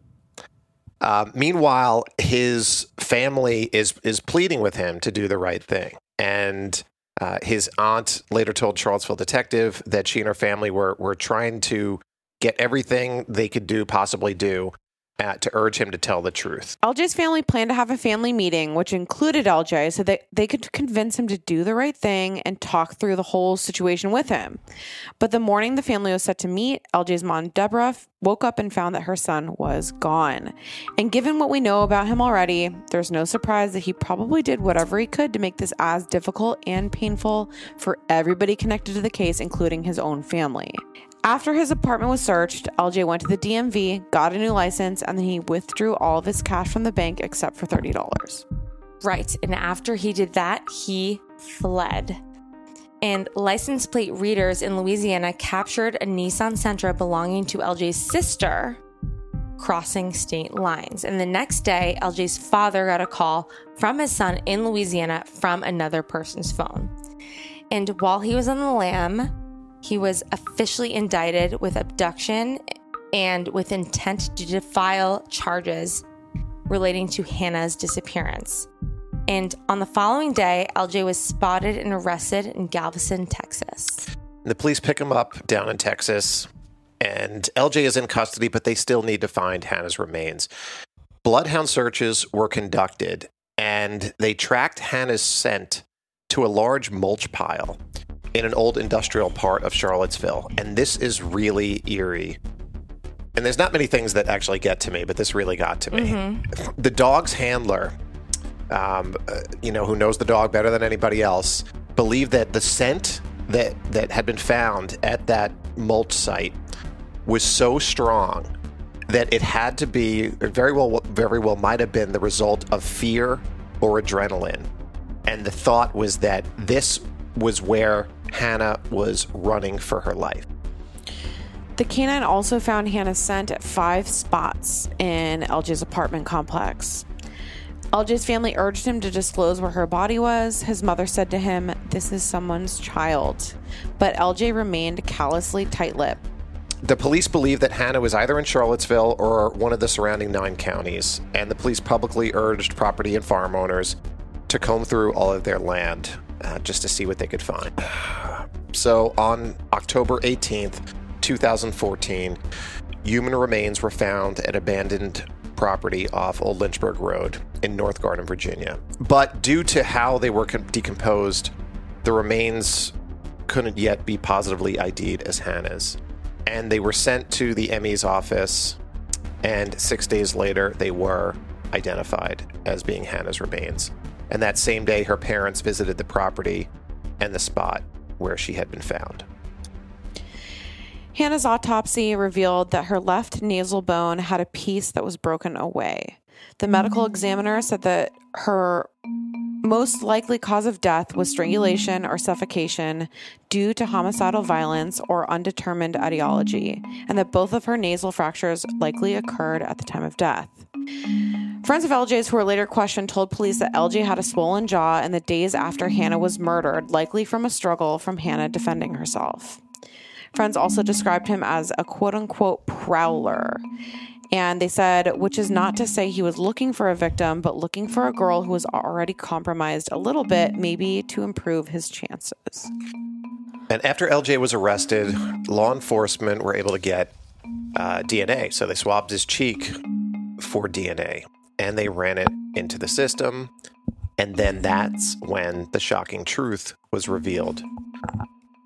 Um, meanwhile, his family is is pleading with him to do the right thing, and uh, his aunt later told Charlottesville detective that she and her family were were trying to get everything they could do, possibly do, uh, to urge him to tell the truth. LJ's family planned to have a family meeting, which included LJ, so that they could convince him to do the right thing and talk through the whole situation with him. But the morning the family was set to meet, LJ's mom, Deborah, woke up and found that her son was gone. And given what we know about him already, there's no surprise that he probably did whatever he could to make this as difficult and painful for everybody connected to the case, including his own family. After his apartment was searched, LJ went to the DMV, got a new license, and then he withdrew all of his cash from the bank except for $30. Right. And after he did that, he fled. And license plate readers in Louisiana captured a Nissan Sentra belonging to LJ's sister crossing state lines. And the next day, LJ's father got a call from his son in Louisiana from another person's phone. And while he was on the lam, he was officially indicted with abduction and with intent to defile charges relating to Hannah's disappearance. And on the following day, LJ was spotted and arrested in Galveston, Texas. The police pick him up down in Texas, and LJ is in custody, but they still need to find Hannah's remains. Bloodhound searches were conducted, and they tracked Hannah's scent to a large mulch pile in an old industrial part of Charlottesville. And this is really eerie. And there's not many things that actually get to me, but this really got to me. The dog's handler, um, uh, you know, who knows the dog better than anybody else, believed that the scent that that had been found at that mulch site was so strong that it had to be very well very well might have been the result of fear or adrenaline and the thought was that this was where Hannah was running for her life The canine also found Hannah's scent at five spots in LJ's apartment complex. LJ's family urged him to disclose where her body was. His mother said to him, This is someone's child. But LJ remained callously tight lipped. The police believe that Hannah was either in Charlottesville or one of the surrounding nine counties, and the police publicly urged property and farm owners to comb through all of their land uh, just to see what they could find. So on October 18th, 2014, human remains were found at abandoned property off Old Lynchburg Road in North Garden, Virginia. But due to how they were decomposed, the remains couldn't yet be positively ID'd as Hannah's. And they were sent to the ME's office, and six days later, they were identified as being Hannah's remains. And that same day, her parents visited the property and the spot where she had been found. Hannah's autopsy revealed that her left nasal bone had a piece that was broken away. The medical examiner said that her most likely cause of death was strangulation or suffocation due to homicidal violence or undetermined etiology, and that both of her nasal fractures likely occurred at the time of death. Friends of LJ's who were later questioned told police that LJ had a swollen jaw in the days after Hannah was murdered, likely from a struggle from Hannah defending herself. Friends also described him as a quote unquote prowler. And they said, which is not to say he was looking for a victim, but looking for a girl who was already compromised a little bit, maybe to improve his chances. And after LJ was arrested, law enforcement were able to get uh, DNA. So they swabbed his cheek for DNA and they ran it into the system. And then that's when the shocking truth was revealed.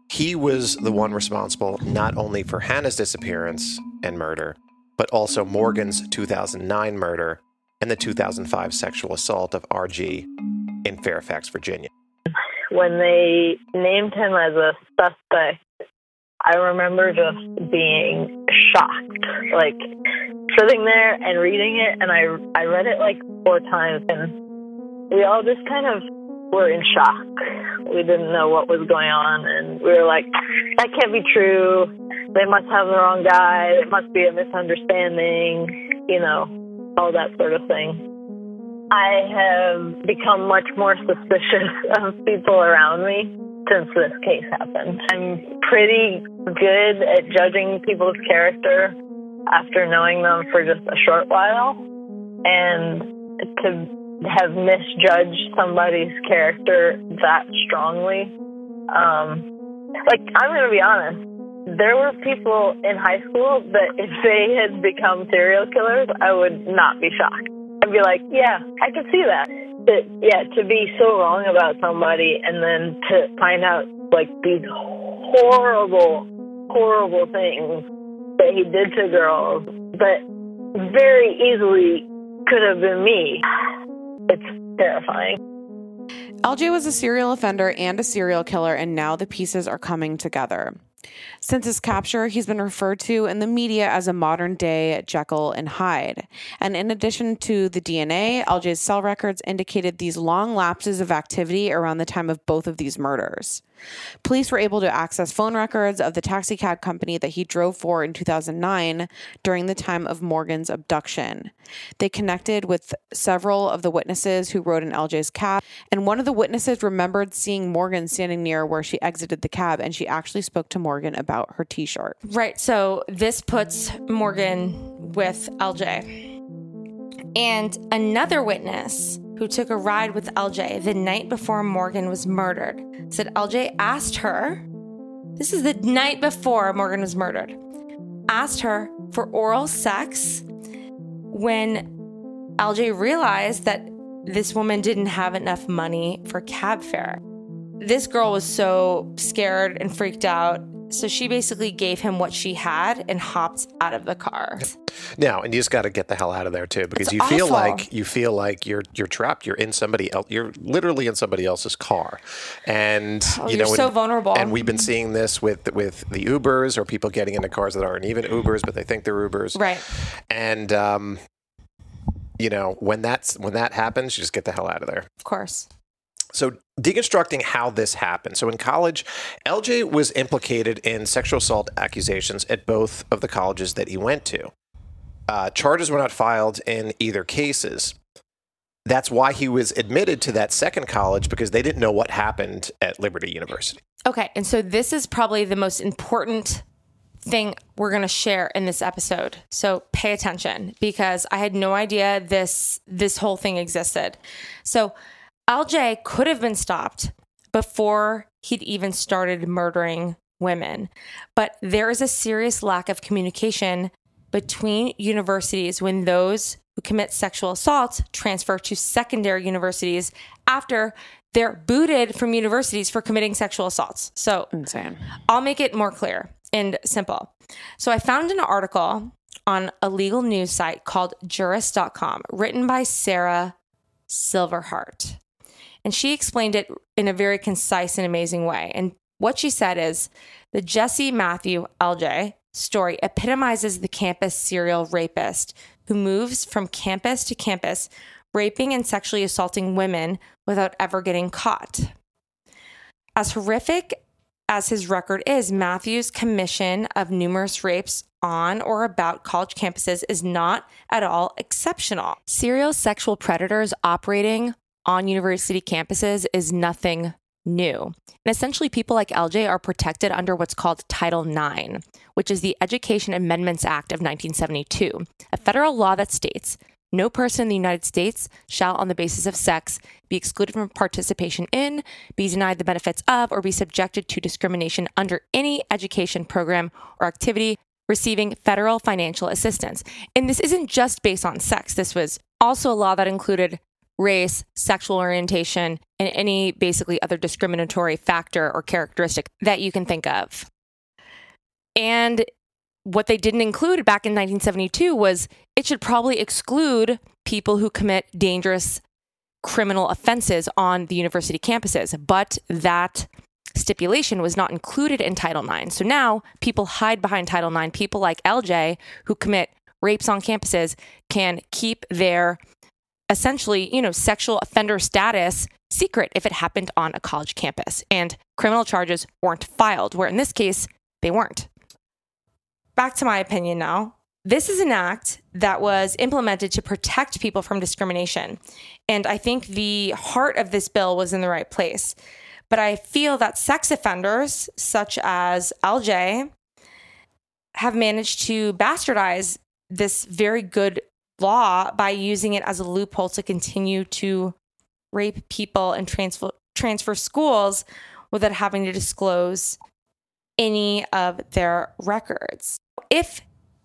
He was the one responsible not only for Hannah's disappearance and murder, but also Morgan's 2009 murder and the 2005 sexual assault of RG in Fairfax, Virginia. When they named him as a suspect, I remember just being shocked, like sitting there and reading it, and I I read it like four times, and we all just kind of were in shock. We didn't know what was going on, and we were like, that can't be true. They must have the wrong guy. It must be a misunderstanding, you know, all that sort of thing. I have become much more suspicious of people around me since this case happened. I'm pretty good at judging people's character after knowing them for just a short while. And to have misjudged somebody's character that strongly, um, like, I'm going to be honest. There were people in high school that if they had become serial killers, I would not be shocked. I'd be like, yeah, I can see that. But yeah, to be so wrong about somebody and then to find out like these horrible, horrible things that he did to girls, but very easily could have been me. It's terrifying. LJ was a serial offender and a serial killer, and now the pieces are coming together. Since his capture, he's been referred to in the media as a modern day Jekyll and Hyde. And in addition to the DNA, LJ's cell records indicated these long lapses of activity around the time of both of these murders. Police were able to access phone records of the taxicab company that he drove for in 2009 during the time of Morgan's abduction. They connected with several of the witnesses who rode in LJ's cab, and one of the witnesses remembered seeing Morgan standing near where she exited the cab, and she actually spoke to Morgan about her t shirt. Right. So this puts Morgan with LJ. And another witness who took a ride with LJ the night before Morgan was murdered said LJ asked her, this is the night before Morgan was murdered, asked her for oral sex when LJ realized that this woman didn't have enough money for cab fare. This girl was so scared and freaked out so she basically gave him what she had and hopped out of the car. Now, and you just got to get the hell out of there too, because It's you feel awful. like you feel like you're you're trapped. You're in somebody else. You're literally in somebody else's car, and Oh, you you're know, so and- vulnerable. And we've been seeing this with with the Ubers or people getting into cars that aren't even Ubers, but they think they're Ubers. Right. And um, you know, when that's when that happens, you just get the hell out of there. Of course. So, deconstructing how this happened. So, in college, LJ was implicated in sexual assault accusations at both of the colleges that he went to. Uh, charges were not filed in either cases. That's why he was admitted to that second college because they didn't know what happened at Liberty University. Okay, and so this is probably the most important thing we're going to share in this episode. So pay attention because I had no idea this this whole thing existed. So LJ could have been stopped before he'd even started murdering women. But there is a serious lack of communication between universities when those who commit sexual assaults transfer to secondary universities after they're booted from universities for committing sexual assaults. So insane. I'll make it more clear and simple. So I found an article on a legal news site called jurist.com written by Sarah Silverhart. And she explained it in a very concise and amazing way. And what she said is the Jesse Matthew LJ story epitomizes the campus serial rapist who moves from campus to campus, raping and sexually assaulting women without ever getting caught. As horrific as his record is, Matthew's commission of numerous rapes on or about college campuses is not at all exceptional. Serial sexual predators operating on university campuses is nothing new. And essentially, people like LJ are protected under what's called Title IX, which is the Education Amendments Act of 1972, a federal law that states no person in the United States shall, on the basis of sex, be excluded from participation in, be denied the benefits of, or be subjected to discrimination under any education program or activity receiving federal financial assistance. And this isn't just based on sex, this was also a law that included race, sexual orientation, and any basically other discriminatory factor or characteristic that you can think of. And what they didn't include back in 1972 was it should probably exclude people who commit dangerous criminal offenses on the university campuses. But that stipulation was not included in Title IX. So now people hide behind Title IX. People like LJ who commit rapes on campuses can keep their essentially, you know, sexual offender status secret if it happened on a college campus and criminal charges weren't filed, where in this case, they weren't. Back to my opinion now. This is an act that was implemented to protect people from discrimination. And I think the heart of this bill was in the right place. But I feel that sex offenders, such as LJ, have managed to bastardize this very good law by using it as a loophole to continue to rape people and transfer transfer schools without having to disclose any of their records. If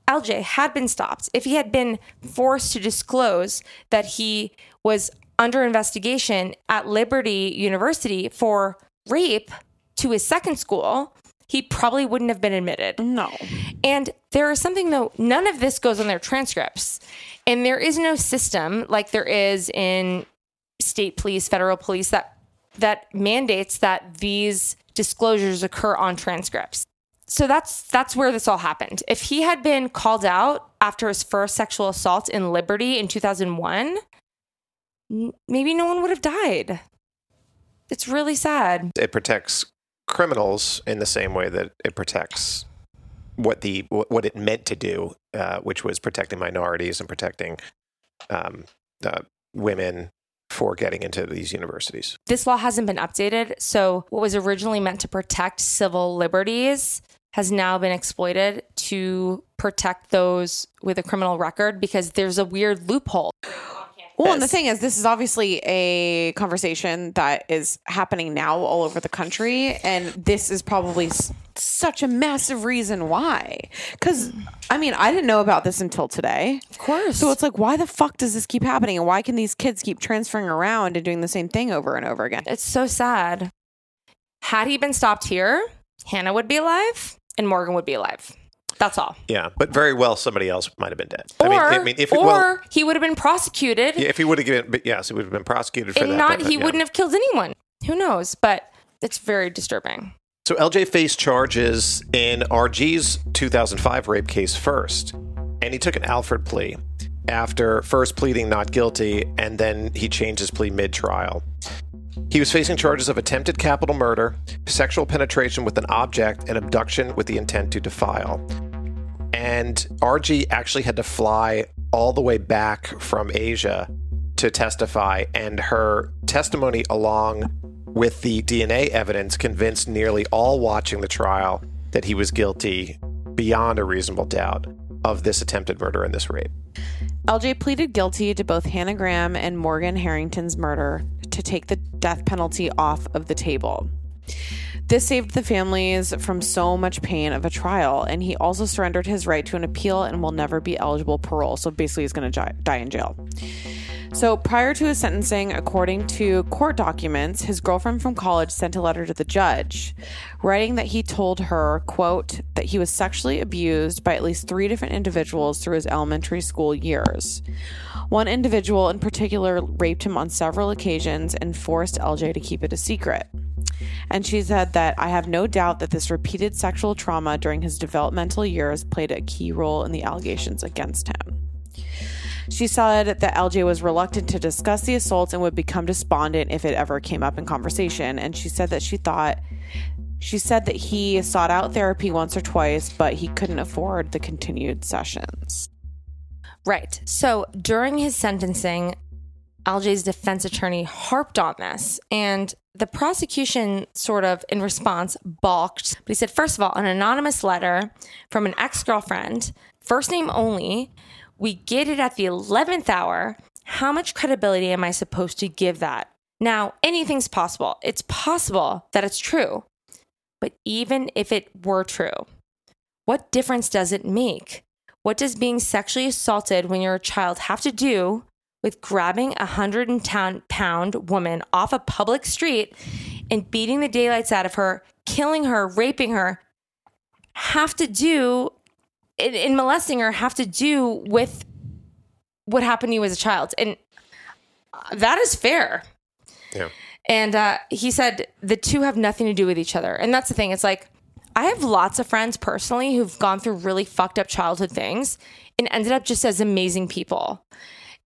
LJ had been stopped, if he had been forced to disclose that he was under investigation at Liberty University for rape to his second school, he probably wouldn't have been admitted. No. And there is something though, none of this goes on their transcripts. And there is no system like there is in state police, federal police that that mandates that these disclosures occur on transcripts. So that's that's where this all happened. If he had been called out after his first sexual assault in Liberty in 2001, maybe no one would have died. It's really sad. It protects criminals in the same way that it protects what the what it meant to do, uh, which was protecting minorities and protecting um, uh, women for getting into these universities. This law hasn't been updated, so what was originally meant to protect civil liberties has now been exploited to protect those with a criminal record because there's a weird loophole. Well, and the thing is, this is obviously a conversation that is happening now all over the country. And this is probably s- such a massive reason why. Because, I mean, I didn't know about this until today. Of course. So it's like, why the fuck does this keep happening? And why can these kids keep transferring around and doing the same thing over and over again? It's so sad. Had he been stopped here, Hannah would be alive and Morgan would be alive. That's all. Yeah, but very well somebody else might have been dead. Or, I mean, I mean, if it, or well, he would have been prosecuted yeah, if he would have given, but yes, he would have been prosecuted for and that. not but, he yeah. wouldn't have killed anyone. Who knows? But it's very disturbing. So LJ faced charges in RG's 2005 rape case first, and he took an Alford plea after first pleading not guilty, and then he changed his plea mid-trial. He was facing charges of attempted capital murder, sexual penetration with an object, and abduction with the intent to defile. And RG actually had to fly all the way back from Asia to testify, and her testimony, along with the DNA evidence, convinced nearly all watching the trial that he was guilty beyond a reasonable doubt of this attempted murder and this rape. LJ pleaded guilty to both Hannah Graham and Morgan Harrington's murder to take the death penalty off of the table. This saved the families from so much pain of a trial, and he also surrendered his right to an appeal and will never be eligible parole. So basically, he's going to die in jail. So, prior to his sentencing, according to court documents, his girlfriend from college sent a letter to the judge, writing that he told her, quote, that he was sexually abused by at least three different individuals through his elementary school years. One individual in particular raped him on several occasions and forced LJ to keep it a secret. And she said that I have no doubt that this repeated sexual trauma during his developmental years played a key role in the allegations against him. She said that LJ was reluctant to discuss the assaults and would become despondent if it ever came up in conversation. And she said that she thought, she said that he sought out therapy once or twice, but he couldn't afford the continued sessions. Right. So during his sentencing, LJ's defense attorney harped on this, and the prosecution sort of, in response, balked. But he said, first of all, an anonymous letter from an ex girlfriend, first name only. We get it at the 11th hour. How much credibility am I supposed to give that? Now, anything's possible. It's possible that it's true. But even if it were true, what difference does it make? What does being sexually assaulted when you're a child have to do with grabbing a 110 pound woman off a public street and beating the daylights out of her, killing her, raping her, have to do, in, in molesting her, have to do with what happened to you as a child? And that is fair. Yeah. And uh, he said the two have nothing to do with each other. And that's the thing. It's like, I have lots of friends personally who've gone through really fucked up childhood things and ended up just as amazing people.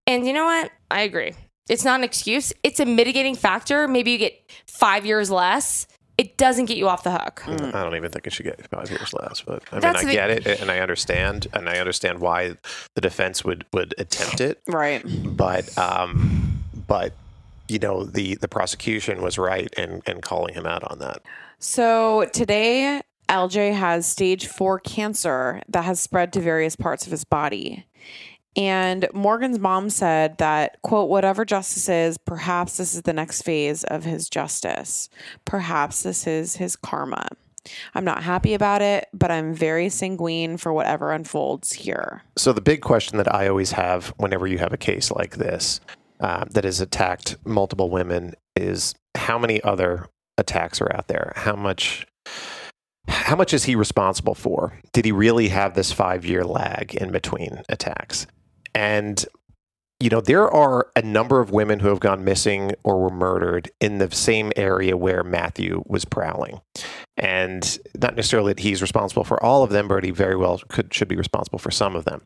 And you know what? I agree. It's not an excuse. It's a mitigating factor. Maybe you get five years less. It doesn't get you off the hook. I don't even think it should get five years less, but I mean, I the- get it, and I understand, and I understand why the defense would would attempt it, Right. but um, but you know, the the prosecution was right in in calling him out on that. So today, LJ has stage four cancer that has spread to various parts of his body. And Morgan's mom said that, quote, whatever justice is, perhaps this is the next phase of his justice. Perhaps this is his karma. I'm not happy about it, but I'm very sanguine for whatever unfolds here. So the big question that I always have whenever you have a case like this uh, that has attacked multiple women is how many other attacks are out there? How much? How much is he responsible for? Did he really have this five year lag in between attacks? And you know, there are a number of women who have gone missing or were murdered in the same area where Matthew was prowling. And not necessarily that he's responsible for all of them, but he very well could should be responsible for some of them.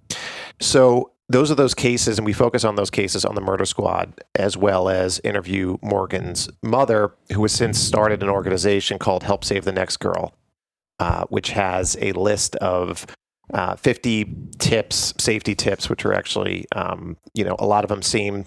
So those are those cases, and we focus on those cases on the murder squad, as well as interview Morgan's mother, who has since started an organization called Help Save the Next Girl, uh, which has a list of uh, 50 tips, safety tips, which are actually, um, you know, a lot of them seem,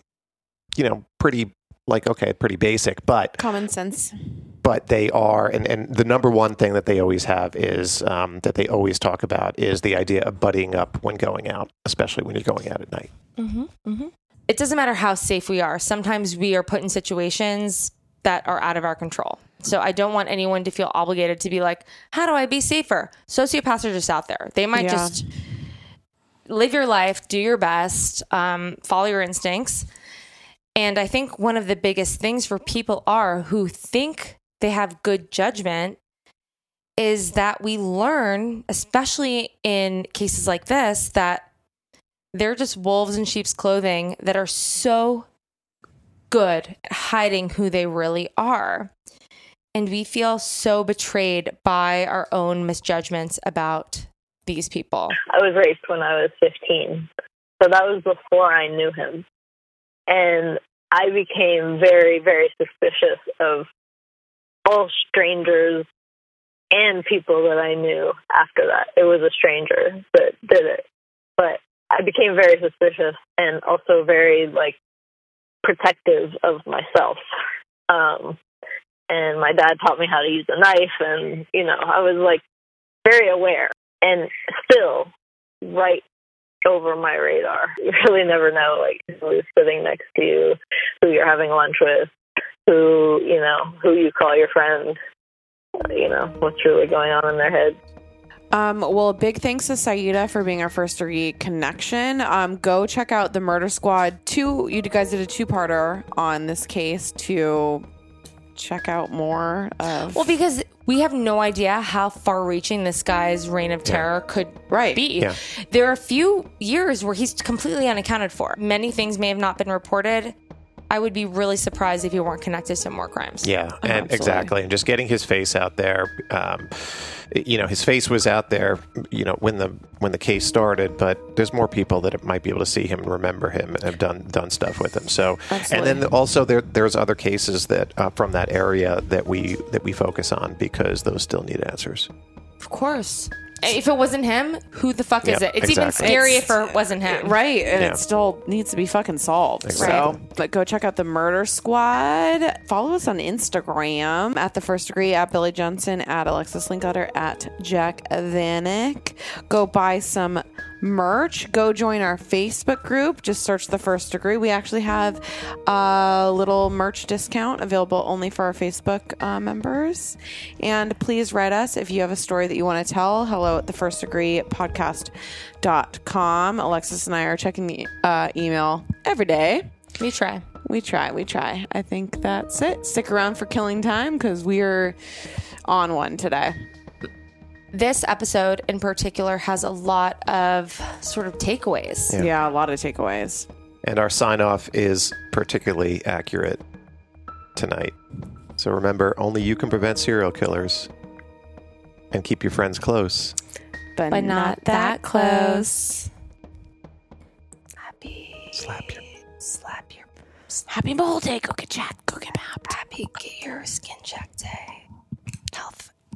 you know, pretty like okay, pretty basic, but Common sense. but they are, and, and the number one thing that they always have is um, that they always talk about is the idea of buddying up when going out, especially when you're going out at night. Mm-hmm, mm-hmm. It doesn't matter how safe we are. Sometimes we are put in situations that are out of our control. So I don't want anyone to feel obligated to be like, how do I be safer? Sociopaths are just out there. They might Yeah. just live your life, do your best, um, follow your instincts. And I think one of the biggest things for people are who think they have good judgment is that we learn, especially in cases like this, that they're just wolves in sheep's clothing that are so good at hiding who they really are. And we feel so betrayed by our own misjudgments about these people. I was raped when I was 15. So that was before I knew him. And I became very, very suspicious of all strangers and people that I knew after that. It was a stranger that did it. But I became very suspicious and also very, like, protective of myself. Um, and my dad taught me how to use a knife, and, you know, I was, like, very aware and still right over my radar. You really never know like who's sitting next to you, who you're having lunch with, who you know, who you call your friend. You know what's really going on in their head. Um, well, big thanks to Saida for being our first degree connection. Um, go check out the Murder Squad. Two, you guys did a two-parter on this case to check out more of. Well, because we have no idea how far reaching this guy's reign of terror could Right. be. Yeah. There are a few years where he's completely unaccounted for. Many things may have not been reported. I would be really surprised if he weren't connected to more crimes. Yeah, and Absolutely. exactly, and just getting his face out there. Um, you know, his face was out there. You know, when the when the case started, but there's more people that might be able to see him and remember him and have done done stuff with him. So, and then also there there's other cases that uh, from that area that we that we focus on because those still need answers. Of course. If it wasn't him, who the fuck is Yeah, it? It's even exactly. scary It's- if it wasn't him. Right, and Yeah. it still needs to be fucking solved. Exactly. So, but go check out the Murder Squad. Follow us on Instagram at the First Degree, at Billy Johnson, at Alexis Linkletter, at Jac Vanek. Go buy some merch. Go join our Facebook group. Just search the First Degree. We actually have a little merch discount available only for our Facebook uh, members. And please write us if you have a story that you want to tell. Hello at the First Degree podcast.com. Alexis and I are checking the uh, email every day. We try. We try, we try. I think that's it. Stick around for killing time because we're on one today. This episode in particular has a lot of sort of takeaways. Yeah, a lot of takeaways. And our sign off is particularly accurate tonight. So remember, only you can prevent serial killers, and keep your friends close. But, But not that close. Happy. Slap your Slap your. Happy Mole Day. Go get checked. Go get mapped. Happy get your skin check day.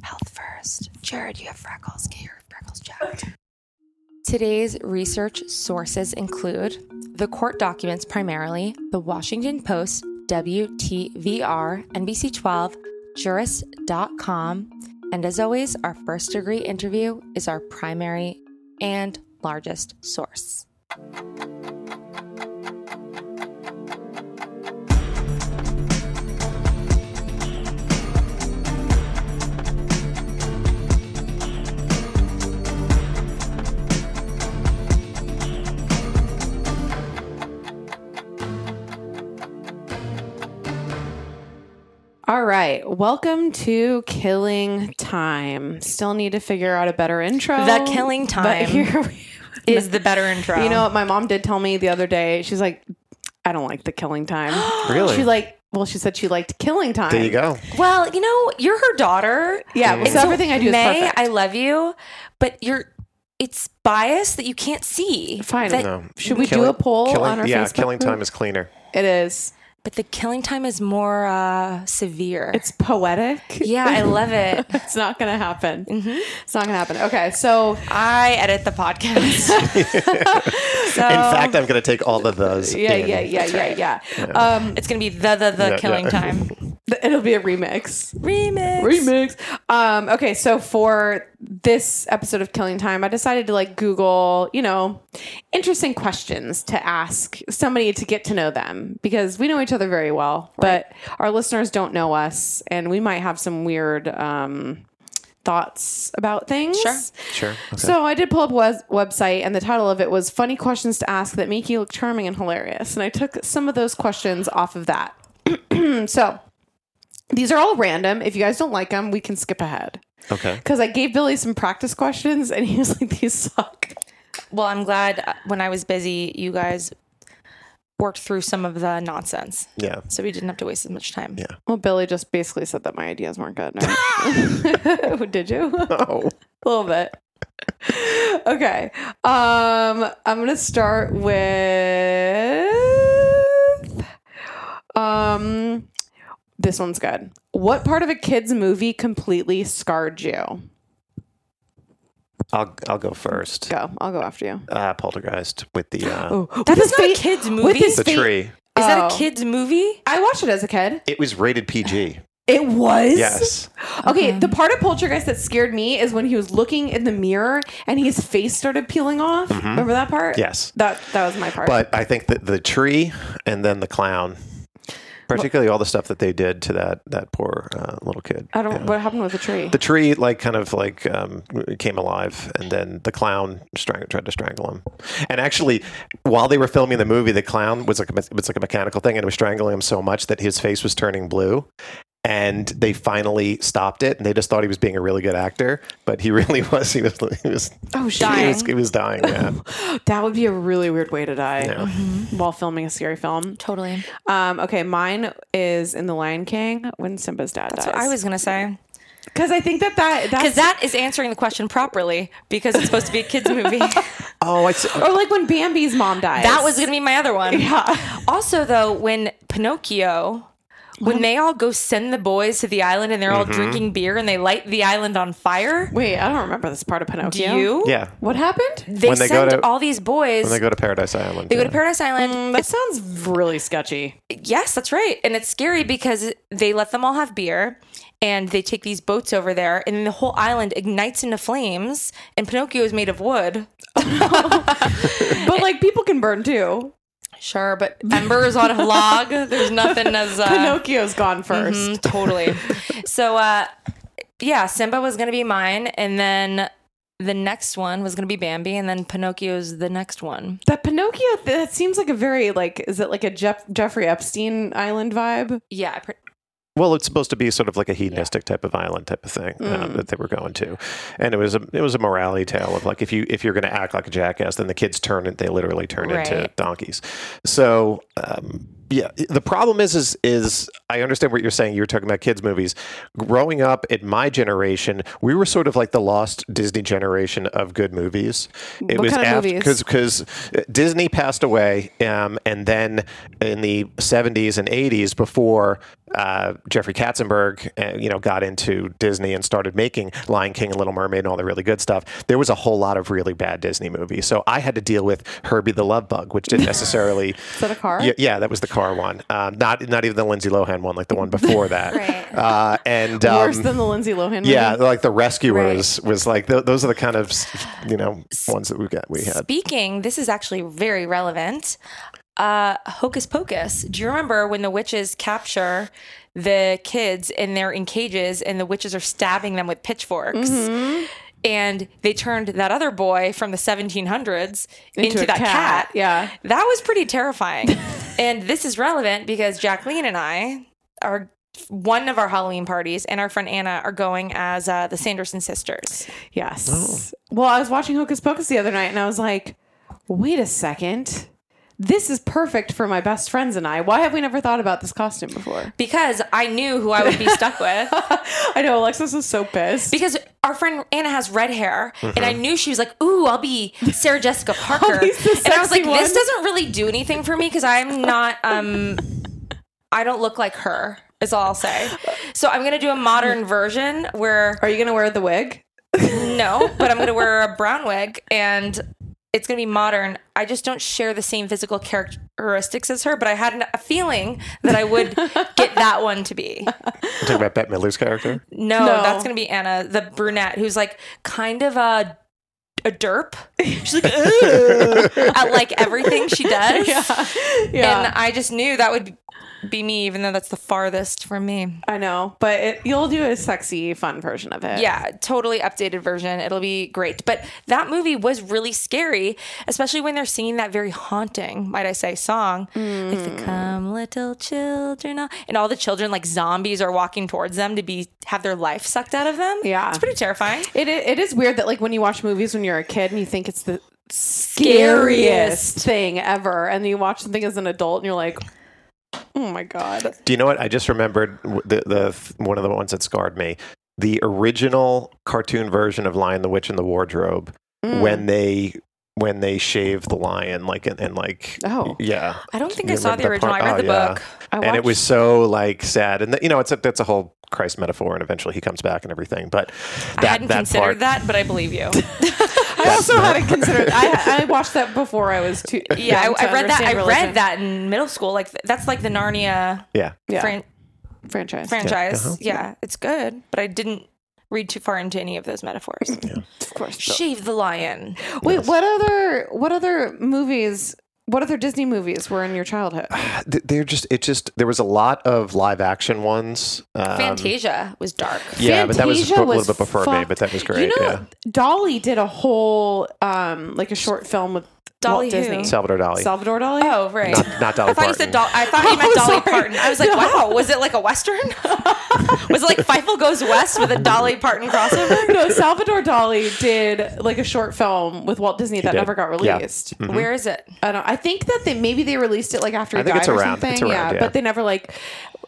Health, health first. Jared, you have freckles. Get your freckles checked. Today's research sources include the court documents primarily, the Washington Post, WTVR, NBC 12, Jurist.com, and as always, our first degree interview is our primary and largest source. All right. Welcome to Killing Time. Still need to figure out a better intro. The Killing but Time here we- is the better intro. You know what my mom did tell me the other day? She's like, I don't like the Killing Time. Really? She's like, well, she said she liked Killing Time. There you go. Well, you know, you're her daughter. Yeah. Mm. So everything I do is May, perfect. I love you, but you're it's bias that you can't see. Fine. That- No. Should we do a poll killing- on our Yeah, Facebook killing group? time is cleaner. It is. But the killing time is more uh, severe. It's poetic. yeah, I love it. it's not going to happen. Mm-hmm. It's not going to happen. Okay. So, I edit the podcast. so In fact, I'm going to take all of those. yeah, in. yeah, yeah, yeah, yeah. Um, it's gonna be the the the Yeah, killing yeah. time it'll be a remix. remix. remix. Um, okay, so for this episode of Killing Time, I decided to like Google, you know, interesting questions to ask somebody to get to know them because we know each other very well, but our listeners don't know us, and we might have some weird um, thoughts about things. Sure. Sure. Okay. So I did pull up a wes- website, and the title of it was "Funny Questions to Ask That Make You Look Charming and Hilarious," and I took some of those questions off of that. so these are all random. If you guys don't like them, we can skip ahead. okay. Because I gave Billy some practice questions, and he was like, "These suck." Well, I'm glad uh, when I was busy, you guys worked through some of the nonsense, Yeah. so we didn't have to waste as much time. Yeah. Well, Billy just basically said that my ideas weren't good. No. Did you? Oh. a little bit. Okay. Um, I'm gonna start with um this one's good. What part of a kid's movie completely scarred you? I'll I'll go first. Go. I'll go after you. Uh, Poltergeist with the uh, Oh, That with is his not a kids movie. his the fa- tree. Is that Oh. a kids movie? I watched it as a kid. It was rated PG. It was. Yes. Okay, the part of Poltergeist that scared me is when he was looking in the mirror and his face started peeling off. Remember that part? Mm-hmm. Yes. That that was my part. But I think that the tree and then the clown, particularly all the stuff that they did to that that poor uh, little kid. I don't. Yeah. What happened with the tree? The tree, like, kind of like um, came alive, and then the clown strang- tried to strangle him. And actually, while they were filming the movie, the clown was like a, it was like a mechanical thing, and it was strangling him so much that his face was turning blue. And they finally stopped it, and they just thought he was being a really good actor, but he really was. He was. He was. oh shit! He was, he was dying. Yeah. That would be a really weird way to die Yeah. while filming a scary film. Totally. Um, okay, mine is in The Lion King when Simba's dad That's dies. what I was gonna say. because I think that that Because that's that is answering the question properly because it's supposed to be a kids movie. Oh, I see. or like when Bambi's mom dies. that was gonna be my other one. yeah. Also, though, when Pinocchio, when they all go send the boys to the island and they're all drinking beer and they light the island on fire. Wait, I don't remember this part of Do Pinocchio. you? Yeah. What happened? They When they go send to- all these boys. When they go to Paradise Island. they go to Paradise Island. Mm, that sounds really sketchy. Yes, that's right. And it's scary because they let them all have beer and they take these boats over there and then the whole island ignites into flames and Pinocchio is made of wood. But like people can burn too. Sure, but Ember is on a log, there's nothing as uh, Pinocchio's gone 1st Mhm, totally. so uh yeah, Simba was going to be mine and then the next one was going to be Bambi and then Pinocchio's the next one. That Pinocchio, that seems like a very like, is it like a Jeff, Jeffrey Epstein island vibe? Yeah, Well, it's supposed to be sort of like a hedonistic type of island type of thing um, Mm. that they were going to, and it was a it was a morality tale of like if you if you're going to act like a jackass, then the kids turn it. They literally turn into donkeys. So um, Yeah, the problem is, is, is I understand what you're saying. You're talking about kids' movies. Growing up in my generation, we were sort of like the lost Disney generation of good movies. It What was kind after movies? because Disney passed away, um, and then in the 70s and 80s, before uh, Jeffrey Katzenberg, uh, you know, got into Disney and started making Lion King and Little Mermaid and all the really good stuff, there was a whole lot of really bad Disney movies. So I had to deal with Herbie the Love Bug, which didn't necessarily. Is that a car? Yeah, yeah, that was the car one. Um, not not even the Lindsay Lohan one, like the one before that. Right. Uh, and um, Worse than the Lindsay Lohan movie. yeah, like the Rescuers was like th- those are the kind of you know ones that we got we had. Speaking, this is actually very relevant. Uh, Hocus Pocus. Do you remember when the witches capture the kids and they're in cages and the witches are stabbing them with pitchforks? Mm-hmm. And they turned that other boy from the 1700s into, Into that cat, cat. yeah. That was pretty terrifying. and this is relevant because Jacqueline and I are one of our Halloween parties and our friend Anna are going as uh, the Sanderson sisters. Yes. Well, I was watching Hocus Pocus the other night and I was like, wait a second. This is perfect for my best friends and I. Why have we never thought about this costume before? Because I knew who I would be stuck with. I know Alexis is so pissed. Because our friend Anna has red hair, and I knew she was like, "Ooh, I'll be Sarah Jessica Parker," and I was sexy like, "This doesn't really do anything for me because I'm not, um, I don't look like her." Is all I'll say. So I'm gonna do a modern version where Are you going to wear the wig? no, but I'm gonna wear a brown wig and. It's gonna be modern. I just don't share the same physical characteristics as her, but I had a feeling that I would get that one to be. talking about Bette Midler's character. No, No. that's gonna be Anna, the brunette, who's like kind of a a derp. She's like at like everything she does. Yeah. And I just knew that would be me, even though that's the farthest from me. I know, but it, you'll do a sexy, fun version of it. Yeah, totally updated version. It'll be great. But that movie was really scary, especially when they're singing that very haunting, might I say, song. Like the come little children. ah," And all the children like zombies are walking towards them to be have their life sucked out of them. Yeah. It's pretty terrifying. It, it is weird that like when you watch movies when you're a kid and you think it's the Scariest. scariest thing ever, and then you watch something as an adult and you're like, oh my god. Do you know what? I just remembered the, the one of the ones that scarred me. The original cartoon version of Lion the Witch and the Wardrobe Mm. when they when they shave the lion like and, and like Oh. yeah. I don't think You I saw the original. part? I read Oh, the yeah. book. I and it was so like sad, and you know, it's a that's a whole Christ metaphor, and eventually he comes back and everything. But that, I hadn't that considered part, that, but I believe you. I also hadn't considered. I I watched that before I was too. yeah, young I, to I read that. I read that in middle school. Like that's like the Narnia yeah, Yeah. fran- franchise. franchise. uh-huh. Yeah, it's good, but I didn't read too far into any of those metaphors. Of course. Shave the lion. Wait, what other what other movies? What other Disney movies were in your childhood? They're just it just there was a lot of live action ones. Um, Fantasia was dark. Yeah, but that was a Fantasia little bit before me, but that was great. You know, yeah, Dolly did a whole um like a short film with Dolly Walt Disney. who? Salvador Dali. Salvador Dali. Oh, right. Not, not Dolly I thought Parton. you said Dol- I thought you meant Dolly sorry. Parton. I was like, No. wow, was it like a western? was it like Fievel Goes West with a Dolly Parton crossover? no, Salvador Dali did like a short film with Walt Disney that did. never got Yeah. released. Where is it? I don't. I think that they maybe they released it like after he I think died it's or around. something. It's around, yeah, yeah. but they never like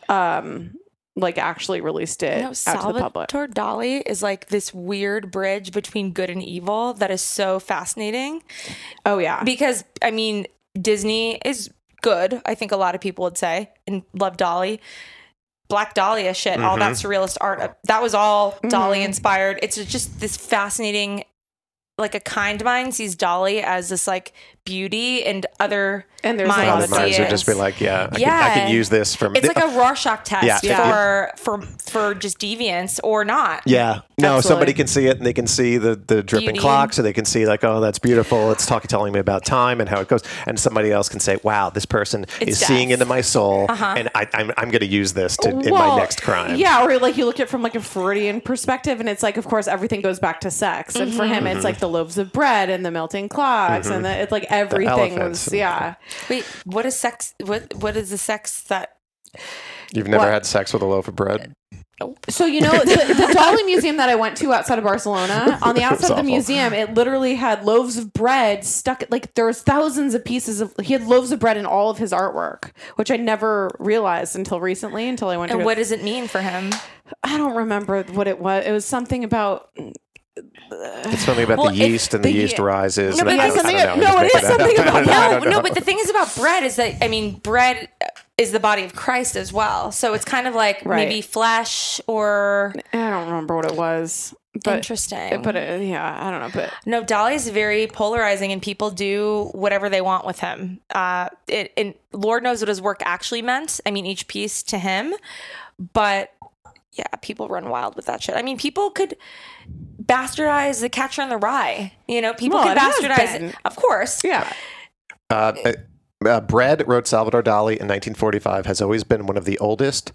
um like actually released it No, out to the public. Salvatore Dali is like this weird bridge between good and evil that is so fascinating. Oh yeah, because I mean Disney is good. I think a lot of people would say and love Dali. Black Dahlia shit, all that mm-hmm. surrealist art. That was all mm-hmm. Dali inspired. It's just this fascinating, like a kind mind sees Dali as this like beauty, and other And there's a lot minds of Other minds would just be like, yeah, I, Yeah. Can, I can use this from. It's like a Rorschach test Yeah. for for for just deviance or not. Yeah. No, Absolutely. somebody can see it and they can see the, the dripping Beauty. clock. So they can see, like, oh, that's beautiful. It's talking, telling me about time and how it goes. And somebody else can say, wow, this person It's is seeing into my soul. Uh-huh. And I, I'm, I'm going to use this to, in my next crime. Yeah, or like you look at it from like a Freudian perspective, and it's like, of course, everything goes back to sex, and for him, Mm-hmm. it's like the loaves of bread and the melting clocks, and the, mm-hmm. it's like everything elephants was yeah. Wait, what is sex? What what is the sex that? You've never What? had sex with a loaf of bread? Oh, so you know the, the Dali Museum that I went to outside of Barcelona. On the outside of the museum, it literally had loaves of bread stuck. Like there was thousands of pieces of. He had loaves of bread in all of his artwork, which I never realized until recently. Until I went And to. what does it mean for him? I don't remember what it was. It was something about. It's something about Well, the yeast and the, the yeast ye- rises. No, but I it's don't- something- know. no, I'm it just is making that something up. about- No, no, but the thing is about bread is that I mean, bread is the body of Christ as well. So it's kind of like Right. maybe flesh or I don't remember what it was. But, interesting. But it, yeah, I don't know. But no, Dali's very polarizing, and people do whatever they want with him. Uh, it, and Lord knows what his work actually meant. I mean, each piece to him, but yeah, people run wild with that shit. I mean, people could bastardize the Catcher in the Rye. You know, people Well, could bastardize it. Of course, yeah, Uh, uh, uh, Bread wrote Salvador Dali in 1945 has always been one of the oldest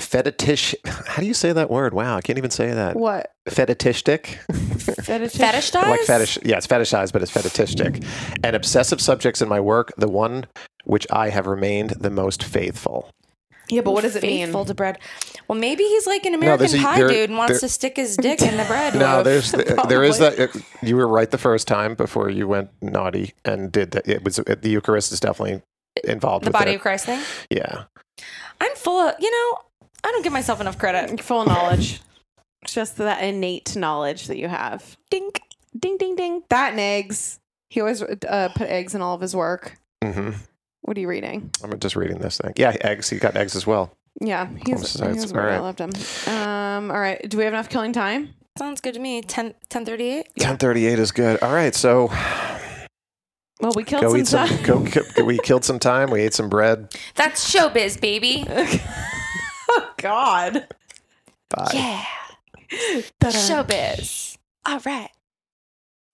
fetish. How do you say that word? Wow, I can't even say that. what Fetishistic. fetish? fetishized. like fetish. Yeah, it's fetishized, but it's fetishistic. And obsessive subjects in my work, the one which I have remained the most faithful. Yeah, but what does it Faithful mean? to bread. Well, maybe he's like an there's American a- Pie there- dude and wants there- to stick his dick in the bread. No, loaf. there's there is Probably. that. You were right the first time before you went naughty and did that. It was the Eucharist is definitely involved. the with body it. of Christ thing. Yeah. I'm full of, you know, I don't give myself enough credit. Full knowledge. It's just that innate knowledge that you have. Dink. Ding, ding, ding. That and eggs. He always uh, put eggs in all of his work. hmm What are you reading? I'm just reading this thing. Yeah, eggs. He got eggs as well. Yeah, he's, Homicides. he was All. I right. loved him. Um, all right. Do we have enough killing time? Sounds good to me. 10, 1038. 1038 is good. All right, so Well, we killed go some eat some. time. Go, go- we killed some time. We ate some bread. That's showbiz, baby. oh, God. Bye. Yeah. Ta-da. Showbiz. All right.